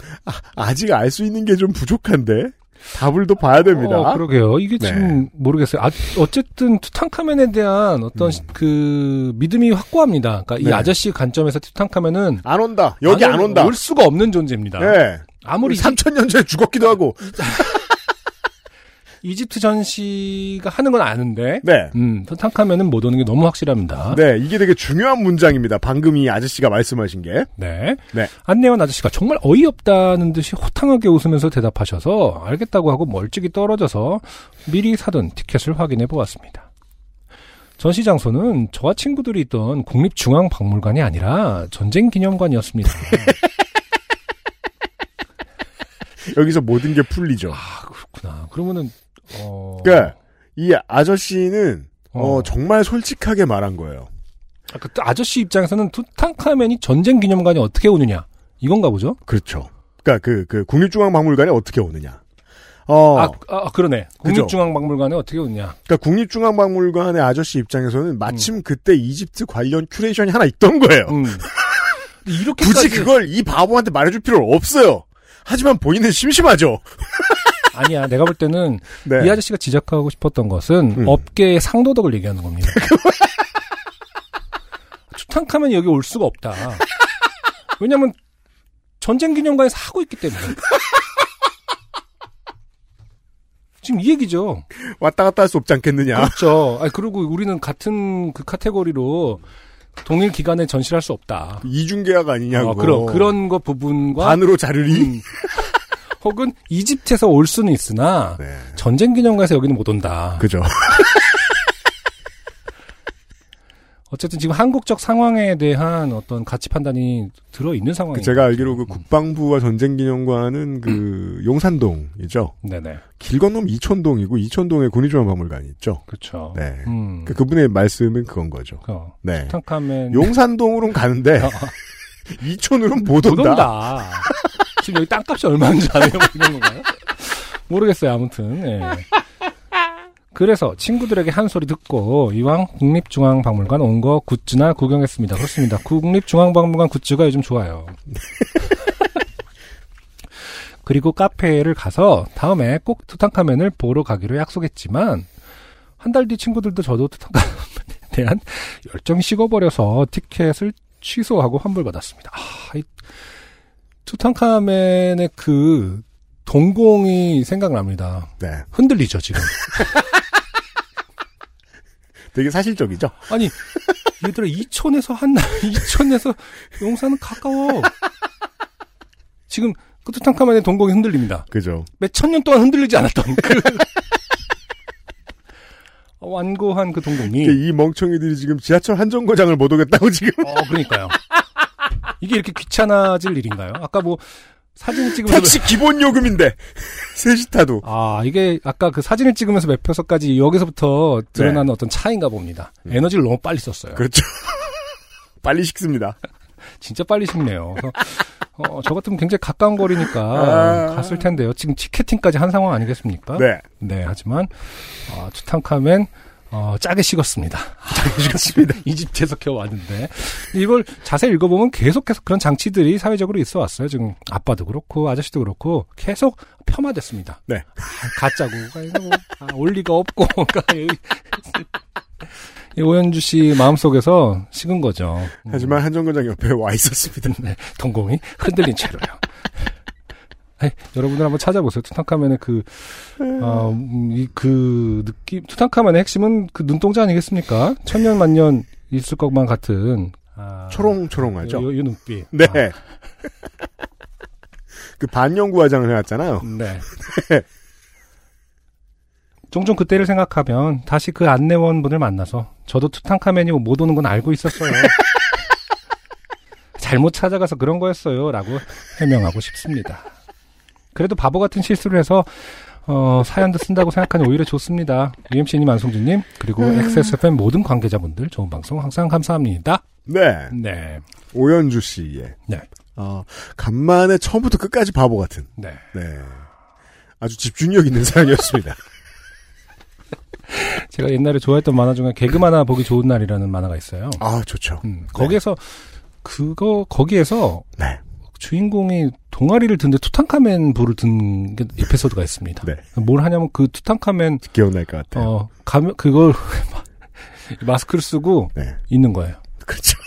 아, 직 알 수 있는 게 좀 부족한데 답을 더 봐야 됩니다. 어, 그러게요. 이게 네. 지금 모르겠어요. 아, 어쨌든 투탕카멘에 대한 어떤 시- 그 믿음이 확고합니다. 그러니까 이 음. 네. 아저씨 관점에서 투탕카멘은 안 온다. 여기 안 온다. 올 수가 없는 존재입니다. 네. 아무리 이집, 3천 년 전에 죽었기도 하고. <laughs> 이집트 전시가 하는 건 아는데 네. 음, 투탕카멘은 못 오는 게 너무 확실합니다. 네, 이게 되게 중요한 문장입니다. 방금 이 아저씨가 말씀하신 게. 네. 네. 안내원 아저씨가 정말 어이없다는 듯이 호탕하게 웃으면서 대답하셔서 알겠다고 하고 멀찍이 떨어져서 미리 사둔 티켓을 확인해 보았습니다. 전시 장소는 저와 친구들이 있던 국립중앙박물관이 아니라 전쟁기념관이었습니다. <laughs> 여기서 모든 게 풀리죠. 아, 그렇구나. 그러면은, 어. 그러니까 이 아저씨는 어, 어. 정말 솔직하게 말한 거예요. 아, 그 아저씨 입장에서는 투탕카멘이 전쟁 기념관이 어떻게 오느냐. 이건가 보죠? 그렇죠. 그러니까 그, 그 국립중앙박물관에 어떻게 오느냐. 어, 아, 아, 그러네. 국립중앙박물관에 어떻게 오느냐. 그러니까 국립중앙박물관의 아저씨 입장에서는 마침 그때 이집트 관련 큐레이션이 하나 있던 거예요. 음. 이렇게 굳이 그걸 이 바보한테 말해줄 필요 없어요. 하지만 본인은 심심하죠. 아니야. 내가 볼 때는 <laughs> 네. 이 아저씨가 지적하고 싶었던 것은 음. 업계의 상도덕을 얘기하는 겁니다. <laughs> 투탕카멘이 여기 올 수가 없다. 왜냐면 전쟁 기념관에서 하고 있기 때문에. <laughs> 지금 이 얘기죠. 왔다 갔다 할 수 없지 않겠느냐. 그렇죠. 아니, 그리고 우리는 같은 그 카테고리로 동일 기간에 전시를 할수 없다. 이중계약 아니냐고. 어, 그런 그런 거 부분과 반으로 자르리. 음, 혹은 이집트에서 올 수는 있으나 네. 전쟁 기념관에서 여기는 못 온다. 그죠. <laughs> 어쨌든 지금 한국적 상황에 대한 어떤 가치 판단이 들어 있는 상황이죠. 제가 알기로 그 국방부와 전쟁 기념관은 그 용산동이죠. 네네. 길 건너면 이촌동이고 이촌동에 군의중앙박물관이 있죠. 그렇죠. 네. 음. 그 그분의 말씀은 그건 거죠. 어, 네. 투탕카멘 용산동으로는 가는데 <laughs> 어, <laughs> 이촌으로는 못못 온다. 온다. 지금 여기 땅값이 얼마인지 아세요? 뭐 이런 건가요? 모르겠어요. 아무튼. 예. 그래서 친구들에게 한 소리 듣고 이왕 국립중앙박물관 온 거 굿즈나 구경했습니다. 그렇습니다. 국립중앙박물관 굿즈가 요즘 좋아요. 그리고 카페를 가서 다음에 꼭 투탕카멘을 보러 가기로 약속했지만 한 달 뒤 친구들도 저도 투탕카멘에 대한 열정이 식어버려서 티켓을 취소하고 환불받았습니다. 아, 이 투탕카멘의 그 동공이 생각납니다. 네. 흔들리죠 지금. <laughs> 되게 사실적이죠. 아니 얘들아 이촌에서 한나 <laughs> 이촌에서 용산은 가까워. 지금 그 투탕카멘의 동공이 흔들립니다. 그죠. 몇 천 년 동안 흔들리지 않았던 그 <laughs> 완고한 그 동공이. 이 멍청이들이 지금 지하철 한 정거장을 못 오겠다고 지금. 어 그러니까요. 이게 이렇게 귀찮아질 일인가요? 아까 뭐 사진 찍으면서 택시 기본 요금인데 <laughs> 셋이 타도. 아 이게 아까 그 사진을 찍으면서 매표서까지 여기서부터 드러나는 어떤 차이인가 봅니다. 에너지를 너무 빨리 썼어요. 그렇죠. <laughs> 빨리 식습니다. <laughs> 진짜 빨리 식네요. 어, 저 같으면 굉장히 가까운 거리니까 아. 갔을 텐데요. 지금 티켓팅까지 한 상황 아니겠습니까? 네. 네, 하지만 어, 투탕카멘 어, 짜게 식었습니다. <laughs> 짜게 식었습니다. 이집트에서 겨우 왔는데 이걸 자세히 읽어보면 계속해서 그런 장치들이 사회적으로 있어 왔어요. 지금 아빠도 그렇고 아저씨도 그렇고 계속 폄하됐습니다. 네. 아, 가짜고 뭐, 아, 올 리가 없고 <laughs> 그러니까 이- 이 오현주 씨 마음속에서 식은 거죠. 음. 하지만 한 정거장 옆에 와 있었습니다. 네, 동공이 흔들린 채로요. 아니, 여러분들 한번 찾아보세요. 투탕카멘의 그, 어, 음, 이, 그, 느낌, 투탕카멘의 핵심은 그 눈동자 아니겠습니까? 천년 만년 있을 것만 같은, 아, 초롱초롱하죠. 요, 요 눈빛. 네. 아, <laughs> 그 반영구 화장을 해왔잖아요. 네. <laughs> 종종 그때를 생각하면 다시 그 안내원분을 만나서 저도 투탕카멘이 못 오는 건 알고 있었어요. <laughs> 잘못 찾아가서 그런 거였어요. 라고 해명하고 싶습니다. 그래도 바보 같은 실수를 해서 어, 사연도 쓴다고 생각하니 오히려 좋습니다. UMC님, 안송주님, 그리고 XSFM 모든 관계자분들 좋은 방송 항상 감사합니다. 네. 네. 오연주 씨의. 네. 어, 간만에 처음부터 끝까지 바보 같은. 네. 네. 아주 집중력 있는 사연이었습니다. <laughs> 제가 옛날에 좋아했던 만화 중에 개그 만화 보기 좋은 날이라는 만화가 있어요. 아, 좋죠. 음, 거기에서 그거 거기에서 네. 주인공이 동아리를 든데 투탕카멘 부를 든 게- 에피소드가 있습니다. 네. 뭘 하냐면 그 투탕카멘 기억날 것 같아요. 어 가면 그걸 <laughs> 마스크를 쓰고 네. 있는 거예요. 그렇죠.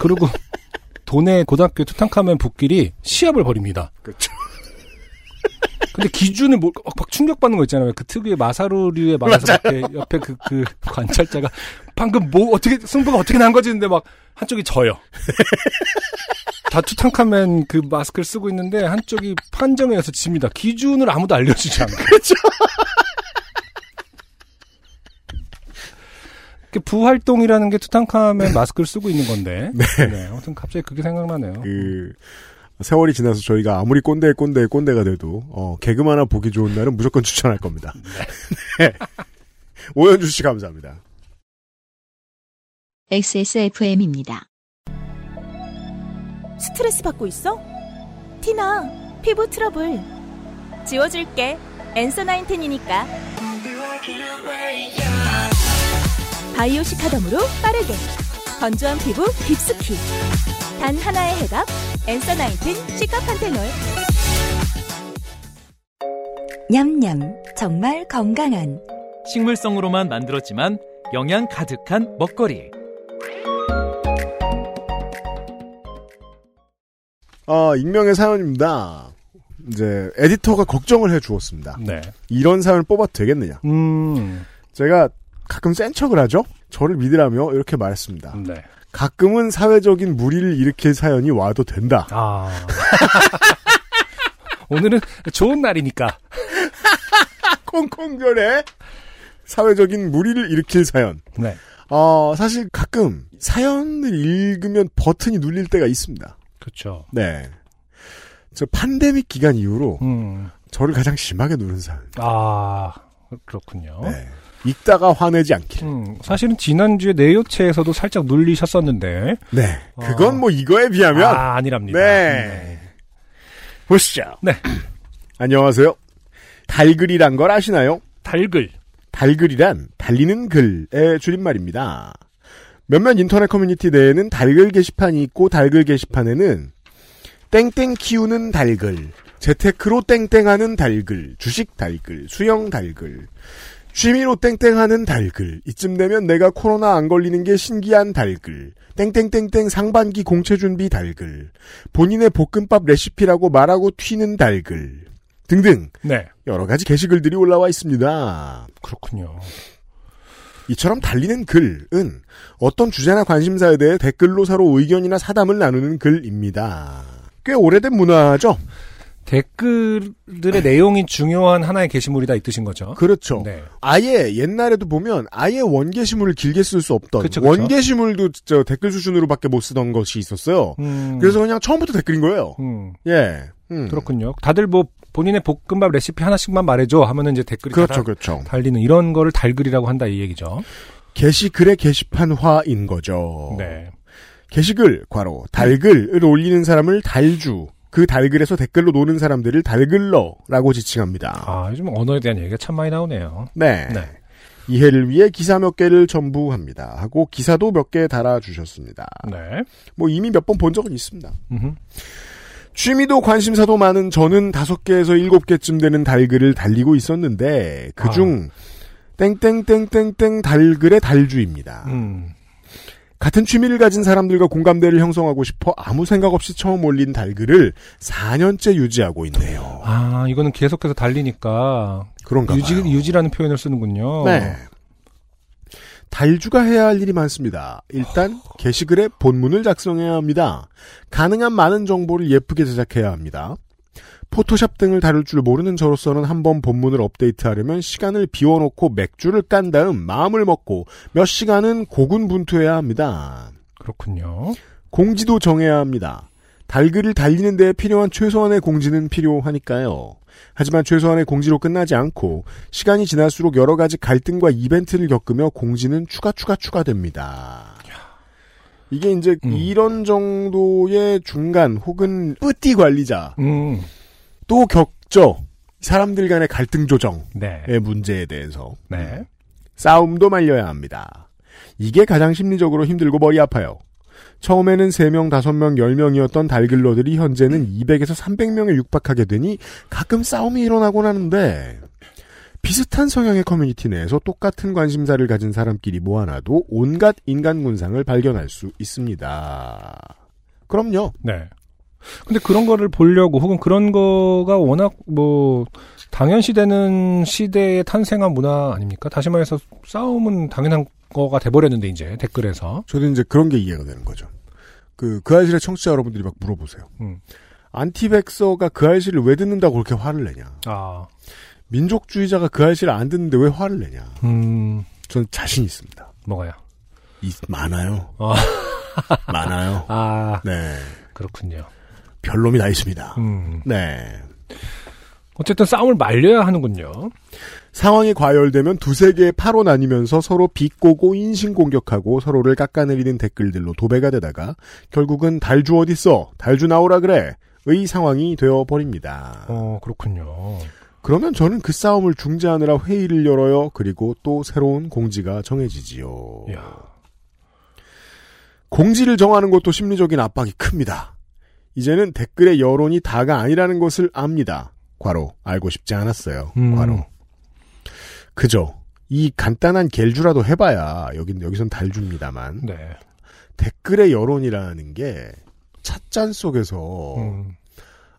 그리고 <laughs> 도내 고등학교 투탕카멘 북끼리 시합을 벌입니다. 그렇죠. 근데 기준을 뭐, 막, 막 충격받는 거 있잖아요. 그 특유의 마사루류에 맞아서 옆에, 그, 그 관찰자가 방금 뭐 어떻게 승부가 어떻게 난 거지? 근데 막 한쪽이 져요. <laughs> 다 투탕카멘 그 마스크를 쓰고 있는데 한쪽이 판정에 의해서 집니다. 기준을 아무도 알려주지 않고. <laughs> 그렇죠. 그 부활동이라는 게 투탕카멘 <laughs> 마스크를 쓰고 있는 건데. 네. 아무튼 갑자기 그게 생각나네요. 그, 세월이 지나서 저희가 아무리 꼰대 꼰대 꼰대가 돼도, 어, 개그만 하나 보기 좋은 날은 무조건 추천할 겁니다. <laughs> 네. <laughs> 오연주 씨 감사합니다. XSFM입니다. 스트레스 받고 있어? 티나, 피부 트러블. 지워줄게. 엔서 나인텐이니까. 바이오 시카덤으로 빠르게. 건조한 피부 깊숙이. 단 하나의 해답. 엔서 나인텐 시카판테놀. 냠냠 정말 건강한 식물성으로만 만들었지만 영양 가득한 먹거리. 아, 익명의 사연입니다. 이제, 에디터가 걱정을 해 주었습니다. 네. 이런 사연을 뽑아도 되겠느냐. 음. 제가 가끔 센 척을 하죠? 저를 믿으라며 이렇게 말했습니다. 네. 가끔은 사회적인 무리를 일으킬 사연이 와도 된다. 아. <laughs> 오늘은 좋은 날이니까. <laughs> 콩콩별에 사회적인 무리를 일으킬 사연. 네. 어, 사실 가끔 사연을 읽으면 버튼이 눌릴 때가 있습니다. 그렇죠. 네. 저 팬데믹 기간 이후로 음. 저를 가장 심하게 누른 사연. 아, 그렇군요. 네. 읽다가 화내지 않길. 음, 사실은 지난주에 내요체에서도 살짝 눌리셨었는데. 네. 그건 어. 뭐 이거에 비하면. 아, 아니랍니다. 네. 보시죠. 네. <clears throat> 안녕하세요. 달글이란 걸 아시나요? 달글. 달글이란 달리는 글의 줄임말입니다. 몇몇 인터넷 커뮤니티 내에는 달글 게시판이 있고 달글 게시판에는 땡땡 키우는 달글 재테크로 땡땡하는 달글, 주식 달글, 수영 달글, 취미로 땡땡하는 달글, 이쯤 되면 내가 코로나 안 걸리는 게 신기한 달글, 땡땡땡땡 상반기 공채 준비 달글, 본인의 볶음밥 레시피라고 말하고 튀는 달글, 등등 네. 여러 가지 게시글들이 올라와 있습니다. 그렇군요. 이처럼 달리는 글은 어떤 주제나 관심사에 대해 댓글로 서로 의견이나 사담을 나누는 글입니다. 꽤 오래된 문화죠? 댓글들의 내용이 중요한 하나의 게시물이다 이 뜻인 거죠. 그렇죠. 네. 아예 옛날에도 보면 아예 원 게시물을 길게 쓸 수 없던 그쵸, 그쵸. 원 게시물도 저 댓글 수준으로밖에 못 쓰던 것이 있었어요. 음, 그래서 그냥 처음부터 댓글인 거예요. 음, 예. 음. 그렇군요. 다들 뭐 본인의 볶음밥 레시피 하나씩만 말해줘 하면은 이제 댓글이 그렇죠, 다 그렇죠. 달리는 이런 거를 달글이라고 한다 이 얘기죠. 게시글의 게시판화인 거죠. 네. 게시글, 괄호, 달글을 올리는 사람을 달주, 그 달글에서 댓글로 노는 사람들을 달글러라고 지칭합니다. 아 요즘 언어에 대한 얘기가 참 많이 나오네요. 네. 네. 이해를 위해 기사 몇 개를 첨부합니다. 하고 기사도 몇 개 달아주셨습니다. 네. 뭐 이미 몇 번 본 적은 있습니다. 음흠. 취미도 관심사도 많은 저는 다섯 개에서 일곱 개쯤 되는 달글을 달리고 있었는데 그중 땡땡땡땡땡 달글의 달주입니다. 음. 같은 취미를 가진 사람들과 공감대를 형성하고 싶어 아무 생각 없이 처음 올린 달글을 4년째 유지하고 있네요. 아 이거는 계속해서 달리니까 그런가 유지 봐요. 유지라는 표현을 쓰는군요. 네. 달주가 해야 할 일이 많습니다. 일단 게시글에 본문을 작성해야 합니다. 가능한 많은 정보를 예쁘게 제작해야 합니다. 포토샵 등을 다룰 줄 모르는 저로서는 한번 본문을 업데이트하려면 시간을 비워놓고 맥주를 깐 다음 마음을 먹고 몇 시간은 고군분투해야 합니다. 그렇군요. 공지도 정해야 합니다. 달글을 달리는 데 필요한 최소한의 공지는 필요하니까요. 하지만 최소한의 공지로 끝나지 않고 시간이 지날수록 여러 가지 갈등과 이벤트를 겪으며 공지는 추가 추가 추가됩니다. 이게 이제 음. 이런 정도의 중간 혹은 뿌띠 관리자 음. 또 겪죠. 사람들 간의 갈등 조정의 네. 문제에 대해서 네. 싸움도 말려야 합니다. 이게 가장 심리적으로 힘들고 머리 아파요. 처음에는 3명, 5명, 10명이었던 달글러들이 현재는 200에서 300명에 육박하게 되니 가끔 싸움이 일어나곤 하는데 비슷한 성향의 커뮤니티 내에서 똑같은 관심사를 가진 사람끼리 모아놔도 온갖 인간 군상을 발견할 수 있습니다. 그럼요. 네. 근데 그런 거를 보려고 혹은 그런 거가 워낙 뭐 당연시되는 시대에 탄생한 문화 아닙니까? 다시 말해서 싸움은 당연한 거가 돼버렸는데 이제 댓글에서 저도 이제 그런 게 이해가 되는 거죠. 그, 그 아실의 청취자 여러분들이 막 물어보세요. 음. 안티백서가 그 아실을 왜 듣는다고 그렇게 화를 내냐. 아, 민족주의자가 그 아실을 안 듣는데 왜 화를 내냐. 음, 저는 자신 있습니다. 뭐가요? 이- 많아요. 아. 많아요. 아, 네. 그렇군요. 별놈이 다 있습니다. 음. 네. 어쨌든 싸움을 말려야 하는군요. 상황이 과열되면 두세 개의 파로 나뉘면서 서로 비꼬고 인신공격하고 서로를 깎아내리는 댓글들로 도배가 되다가 결국은 달주 어딨어? 달주 나오라 그래? 의 상황이 되어버립니다. 어, 그렇군요. 그러면 저는 그 싸움을 중재하느라 회의를 열어요. 그리고 또 새로운 공지가 정해지지요. 이야. 공지를 정하는 것도 심리적인 압박이 큽니다. 이제는 댓글의 여론이 다가 아니라는 것을 압니다. 과로 알고 싶지 않았어요. 음. 과로 그죠. 이 간단한 겔주라도 해봐야 여긴 여기선 달줍니다만 네. 댓글의 여론이라는 게 찻잔 속에서 음,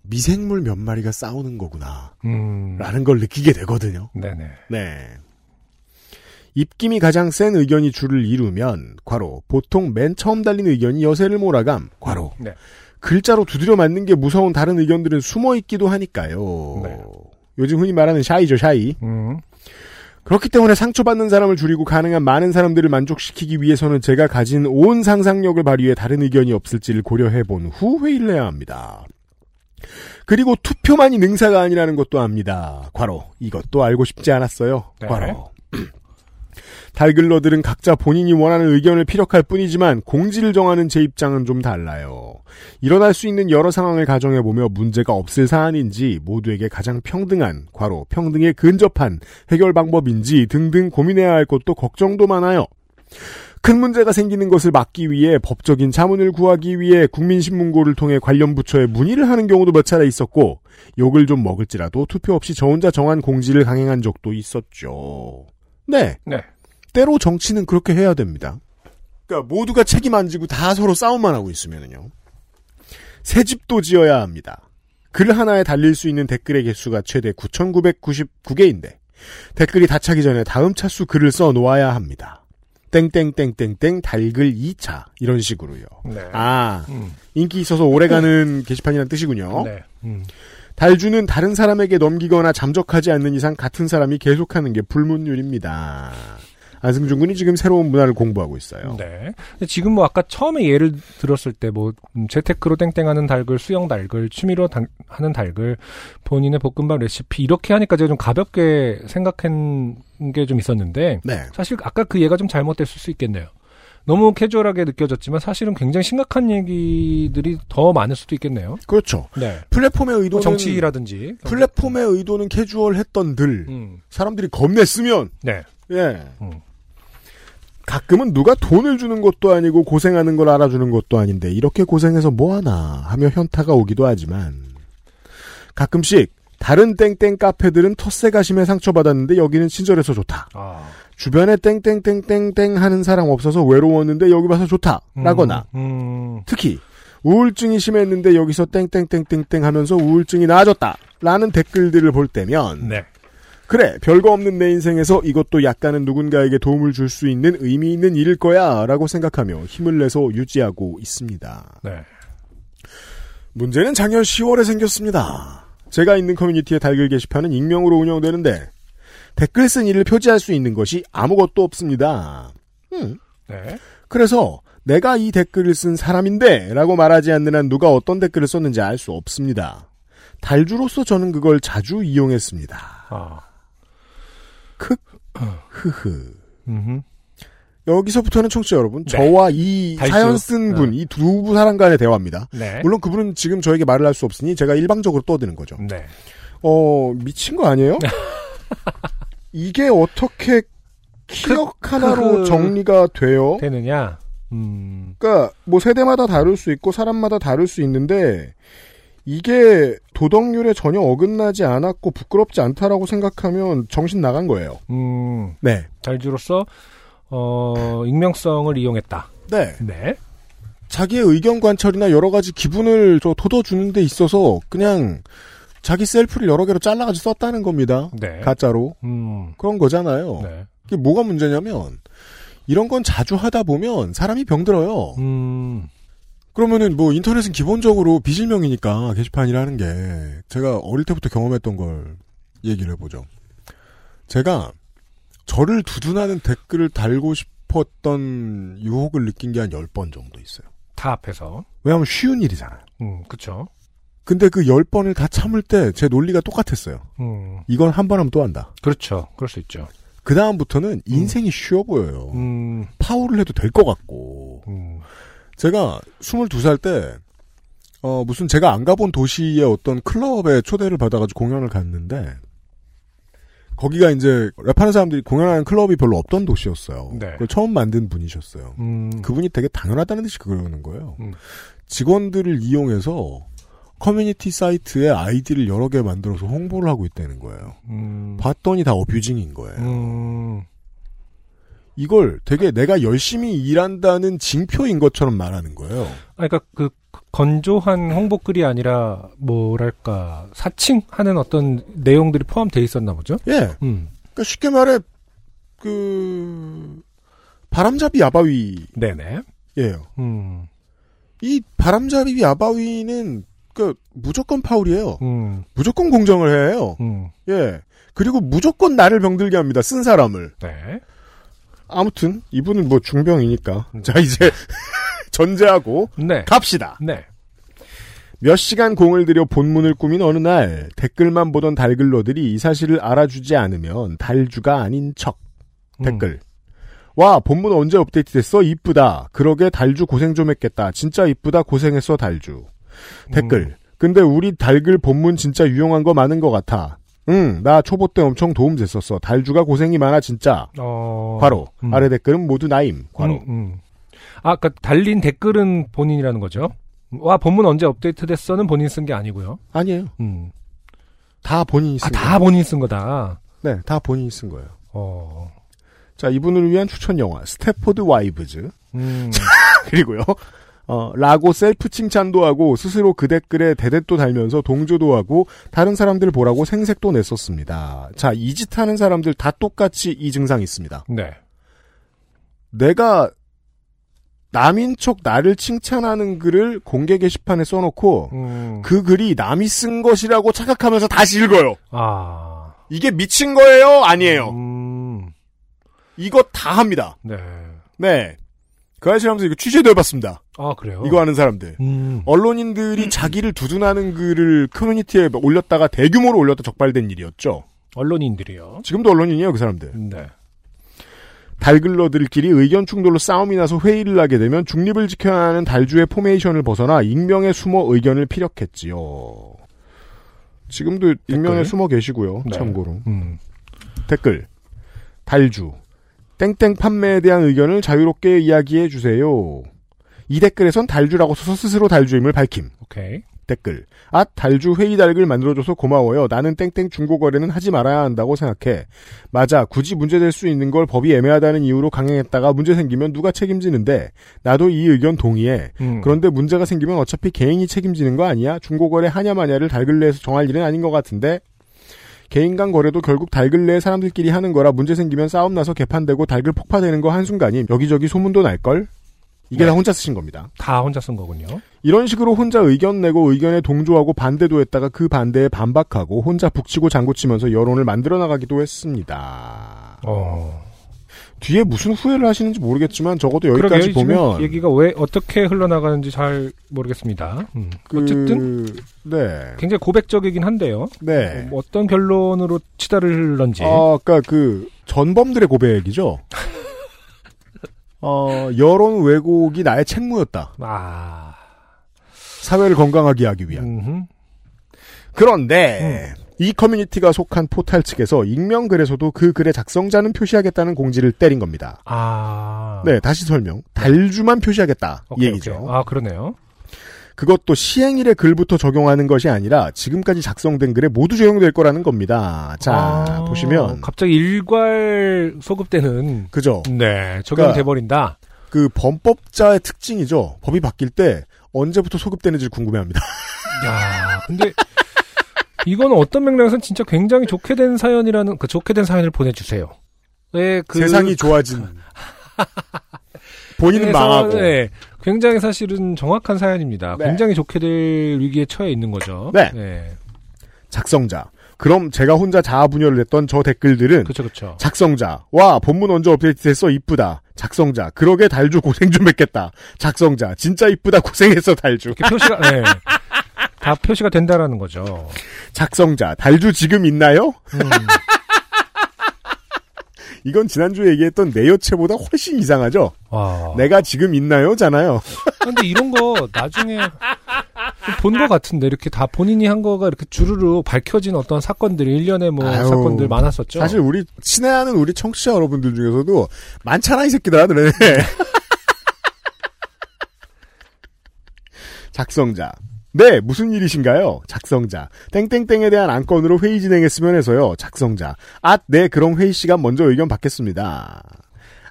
미생물 몇 마리가 싸우는 거구나 음. 라는 걸 느끼게 되거든요. 네네. 네. 입김이 가장 센 의견이 줄을 이루면 과로 보통 맨 처음 달린 의견이 여세를 몰아감 과로 네. 글자로 두드려 맞는 게 무서운 다른 의견들은 숨어 있기도 하니까요. 네. 요즘 흔히 말하는 샤이죠 샤이. 음, 그렇기 때문에 상처받는 사람을 줄이고 가능한 많은 사람들을 만족시키기 위해서는 제가 가진 온 상상력을 발휘해 다른 의견이 없을지를 고려해 본 후 회의를 해야 합니다. 그리고 투표만이 능사가 아니라는 것도 압니다. 과로 이것도 알고 싶지 않았어요. 네. 과로 달글러들은 각자 본인이 원하는 의견을 피력할 뿐이지만 공지를 정하는 제 입장은 좀 달라요. 일어날 수 있는 여러 상황을 가정해보며 문제가 없을 사안인지 모두에게 가장 평등한, 과로 평등에 근접한 해결 방법인지 등등 고민해야 할 것도 걱정도 많아요. 큰 문제가 생기는 것을 막기 위해 법적인 자문을 구하기 위해 국민신문고를 통해 관련 부처에 문의를 하는 경우도 몇 차례 있었고 욕을 좀 먹을지라도 투표 없이 저 혼자 정한 공지를 강행한 적도 있었죠. 네. 네. 때로 정치는 그렇게 해야 됩니다. 그러니까 모두가 책임 안 지고 다 서로 싸움만 하고 있으면은요. 새 집도 지어야 합니다. 글 하나에 달릴 수 있는 댓글의 개수가 최대 9,999개인데 댓글이 다 차기 전에 다음 차수 글을 써 놓아야 합니다. 땡땡땡땡땡 달글 2차 이런 식으로요. 네. 아 음. 인기 있어서 오래가는 <laughs> 게시판이라는 뜻이군요. 네. 음. 달주는 다른 사람에게 넘기거나 잠적하지 않는 이상 같은 사람이 계속하는 게 불문율입니다. 안승준 군이 지금 새로운 문화를 공부하고 있어요. 네. 근데 지금 뭐 아까 처음에 예를 들었을 때 뭐 재테크로 땡땡하는 달글, 수영 달글, 취미로 당- 하는 달글, 본인의 볶음밥 레시피 이렇게 하니까 제가 좀 가볍게 생각한 게 좀 있었는데 네. 사실 아까 그 예가 좀 잘못됐을 수 있겠네요. 너무 캐주얼하게 느껴졌지만 사실은 굉장히 심각한 얘기들이 더 많을 수도 있겠네요. 그렇죠. 네. 플랫폼의 뭐 의도는 정치라든지 플랫폼의 의도는 캐주얼했던들 음. 사람들이 겁냈으면 네. 예. 음. 가끔은 누가 돈을 주는 것도 아니고 고생하는 걸 알아주는 것도 아닌데 이렇게 고생해서 뭐하나 하며 현타가 오기도 하지만 가끔씩 다른 땡땡 카페들은 텃세 가심에 상처받았는데 여기는 친절해서 좋다. 아. 주변에 땡땡땡땡땡 하는 사람 없어서 외로웠는데 여기 와서 좋다. 라거나 음. 특히 우울증이 심했는데 여기서 땡땡땡땡땡 하면서 우울증이 나아졌다. 라는 댓글들을 볼 때면 네. 그래 별거 없는 내 인생에서 이것도 약간은 누군가에게 도움을 줄 수 있는 의미 있는 일일 거야 라고 생각하며 힘을 내서 유지하고 있습니다. 네. 문제는 작년 10월에 생겼습니다. 제가 있는 커뮤니티의 달글 게시판은 익명으로 운영되는데 댓글 쓴 일을 표지할 수 있는 것이 아무것도 없습니다. 음. 네. 그래서 내가 이 댓글을 쓴 사람인데 라고 말하지 않는 한 누가 어떤 댓글을 썼는지 알 수 없습니다. 달주로서 저는 그걸 자주 이용했습니다. 아. 크, 흐흐. 음. 여기서부터는 청취자 여러분, 네. 저와 이 달주. 사연 쓴 분, 이두 사람 간의 대화입니다. 네. 물론 그분은 지금 저에게 말을 할 수 없으니 제가 일방적으로 떠드는 거죠. 네. 어, 미친 거 아니에요? <laughs> 이게 어떻게 키역 하나로 그- 정리가 돼요? 되느냐? 음. 그러니까 뭐 세대마다 다를 수 있고 사람마다 다를 수 있는데 이게 도덕률에 전혀 어긋나지 않았고 부끄럽지 않다라고 생각하면 정신 나간 거예요. 음. 네. 달주로서 어, 익명성을 이용했다. 네. 네. 자기의 의견 관철이나 여러 가지 기분을 저 돋워주는 데 있어서 그냥 자기 셀프를 여러 개로 잘라가지고 썼다는 겁니다. 네. 가짜로. 음. 그런 거잖아요. 네. 이게 뭐가 문제냐면 이런 건 자주 하다 보면 사람이 병들어요. 음. 그러면은 뭐 인터넷은 기본적으로 비실명이니까 게시판이라는 게 제가 어릴 때부터 경험했던 걸 얘기를 해보죠. 제가 저를 두둔하는 댓글을 달고 싶었던 유혹을 느낀 게 한 10번 정도 있어요. 다 앞에서. 왜냐하면 쉬운 일이잖아요. 음, 그쵸. 근데 그 10번을 다 참을 때 제 논리가 똑같았어요. 음. 이건 한 번 하면 또 한다. 그렇죠. 그럴 수 있죠. 그 다음부터는 인생이 쉬워 보여요. 음. 파울을 해도 될 것 같고. 음. 제가 22살 때, 어, 무슨 제가 안 가본 도시의 어떤 클럽에 초대를 받아가지고 공연을 갔는데, 거기가 이제 랩하는 사람들이 공연하는 클럽이 별로 없던 도시였어요. 네. 그걸 처음 만든 분이셨어요. 음. 그분이 되게 당연하다는 듯이 그러는 거예요. 음. 직원들을 이용해서 커뮤니티 사이트에 아이디를 여러 개 만들어서 홍보를 하고 있다는 거예요. 음. 봤더니 다 어뷰징인 거예요. 음. 이걸 되게 내가 열심히 일한다는 징표인 것처럼 말하는 거예요. 아, 그러니까 그 건조한 홍보글이 아니라 뭐랄까 사칭하는 어떤 내용들이 포함되어 있었나 보죠. 예. 음. 그러니까 쉽게 말해 그 바람잡이 야바위예요. 네네. 음. 이 바람잡이 야바위는 그 무조건 파울이에요. 음. 무조건 공정을 해요. 음. 예. 그리고 무조건 나를 병들게 합니다. 쓴 사람을. 네. 아무튼 이분은 뭐 중병이니까. <laughs> 자 이제 <laughs> 전제하고 네. 갑시다. 네. 몇 시간 공을 들여 본문을 꾸민 어느 날 댓글만 보던 달글러들이 이 사실을 알아주지 않으면 달주가 아닌 척. 음. 댓글. 와 본문 언제 업데이트됐어? 이쁘다. 그러게 달주 고생 좀 했겠다. 진짜 이쁘다. 고생했어 달주. 댓글. 근데 우리 달글 본문 진짜 유용한 거 많은 것 같아. 응, 나 초보 때 엄청 도움 됐었어. 달주가 고생이 많아 진짜. 어. 과로. 음. 아래 댓글은 모두 나임. 과로. 음, 음. 아, 그니까 달린 댓글은 본인이라는 거죠. 와, 본문 언제 업데이트 됐어는 본인 쓴 게 아니고요. 아니에요. 음. 다 본인이 아, 쓴다 거예요. 본인 쓴 거다. 네, 다 본인이 쓴 거예요. 어. 자, 이분을 위한 추천 영화 Stepford Wives. 음. <laughs> 그리고요. 어, 라고 셀프 칭찬도 하고 스스로 그 댓글에 대댓도 달면서 동조도 하고 다른 사람들 보라고 생색도 냈었습니다. 자, 이 짓 하는 사람들 다 똑같이 이 증상이 있습니다. 네. 내가 남인 척 나를 칭찬하는 글을 공개 게시판에 써놓고 음. 그 글이 남이 쓴 것이라고 착각하면서 다시 읽어요. 아. 이게 미친 거예요? 아니에요. 음. 이거 다 합니다. 네. 네. 그 아저씨 하면서 이거 취재도 해봤습니다. 아, 그래요? 이거 하는 사람들. 음. 언론인들이 자기를 두둔하는 글을 커뮤니티에 올렸다가 대규모로 올렸다 적발된 일이었죠. 언론인들이요. 지금도 언론인이에요, 그 사람들. 네. 달글러들끼리 의견 충돌로 싸움이 나서 회의를 하게 되면 중립을 지켜야 하는 달주의 포메이션을 벗어나 익명에 숨어 의견을 피력했지요. 지금도 익명에 댓글? 숨어 계시고요. 네. 참고로. 음. 댓글. 달주. 땡땡 판매에 대한 의견을 자유롭게 이야기해 주세요. 이 댓글에선 달주라고 써서 스스로 달주임을 밝힘. 오케이. 댓글. 아, 달주 회의 달글 만들어줘서 고마워요. 나는 땡땡 중고거래는 하지 말아야 한다고 생각해. 맞아. 굳이 문제될 수 있는 걸 법이 애매하다는 이유로 강행했다가 문제 생기면 누가 책임지는데. 나도 이 의견 동의해. 음. 그런데 문제가 생기면 어차피 개인이 책임지는 거 아니야? 중고거래 하냐 마냐를 달글 내에서 정할 일은 아닌 것 같은데. 개인 간 거래도 결국 달글 내에 사람들끼리 하는 거라 문제 생기면 싸움 나서 개판되고 달글 폭파되는 거 한순간이 여기저기 소문도 날걸? 이게 네. 다 혼자 쓰신 겁니다. 다 혼자 쓴 거군요. 이런 식으로 혼자 의견 내고 의견에 동조하고 반대도 했다가 그 반대에 반박하고 혼자 북치고 장구치면서 여론을 만들어 나가기도 했습니다. 어. 뒤에 무슨 후회를 하시는지 모르겠지만 적어도 여기까지 그러게요. 보면 얘기가 왜 어떻게 흘러나가는지 잘 모르겠습니다. 음. 그- 어쨌든 네. 굉장히 고백적이긴 한데요. 네. 뭐 어떤 결론으로 치달을 런지. 아, 아까 그 전범들의 고백이죠. <laughs> 어, 여론 왜곡이 나의 책무였다. 아. 사회를 건강하게 하기 위한. 음흠. 그런데 이 커뮤니티가 속한 포탈 측에서 익명 글에서도 그 글의 작성자는 표시하겠다는 공지를 때린 겁니다. 아. 네, 다시 설명. 달주만 표시하겠다. 이 오케이, 얘기죠. 오케이. 아, 그러네요. 그것도 시행일의 글부터 적용하는 것이 아니라 지금까지 작성된 글에 모두 적용될 거라는 겁니다. 자, 아, 보시면 갑자기 일괄 소급되는 그죠? 네, 적용이 그러니까- 돼 버린다. 그 범법자의 특징이죠. 법이 바뀔 때 언제부터 소급되는지 궁금해합니다. 야, 근데 이거는 어떤 맥락에서는 진짜 굉장히 좋게 된 사연이라는 그 좋게 된 사연을 보내 주세요. 네, 그 세상이 좋아진. 본인은 그래서, 망하고. 네, 굉장히 사실은 정확한 사연입니다. 네. 굉장히 좋게 될 위기에 처해 있는 거죠. 네. 작성자. 그럼 제가 혼자 자아 분열을 했던 저 댓글들은 그렇죠, 그렇죠. 작성자. 와, 본문 언제 업데이트됐어? 이쁘다. 작성자. 그러게 달주 고생 좀 했겠다. 작성자. 진짜 이쁘다. 고생했어, 달주. 이렇게 표시가 네. 다 표시가 된다라는 거죠. 작성자. 달주 지금 있나요? 음, <laughs> 이건 지난주에 얘기했던 내 여체보다 훨씬 이상하죠? 와. 내가 지금 있나요? 잖아요. <laughs> 근데 이런 거 나중에 본 것 같은데 이렇게 다 본인이 한 거가 이렇게 주르르 밝혀진 어떤 사건들이 일련의 뭐 아유, 사건들 많았었죠. 사실 우리 친애하는 우리 청취자 여러분들 중에서도 많잖아 이 새끼들아 그래. <laughs> 작성자. 네, 무슨 일이신가요? 작성자. 땡땡땡에 대한 안건으로 회의 진행했으면 해서요. 작성자. 아, 네, 그럼 회의 시간 먼저 의견 받겠습니다.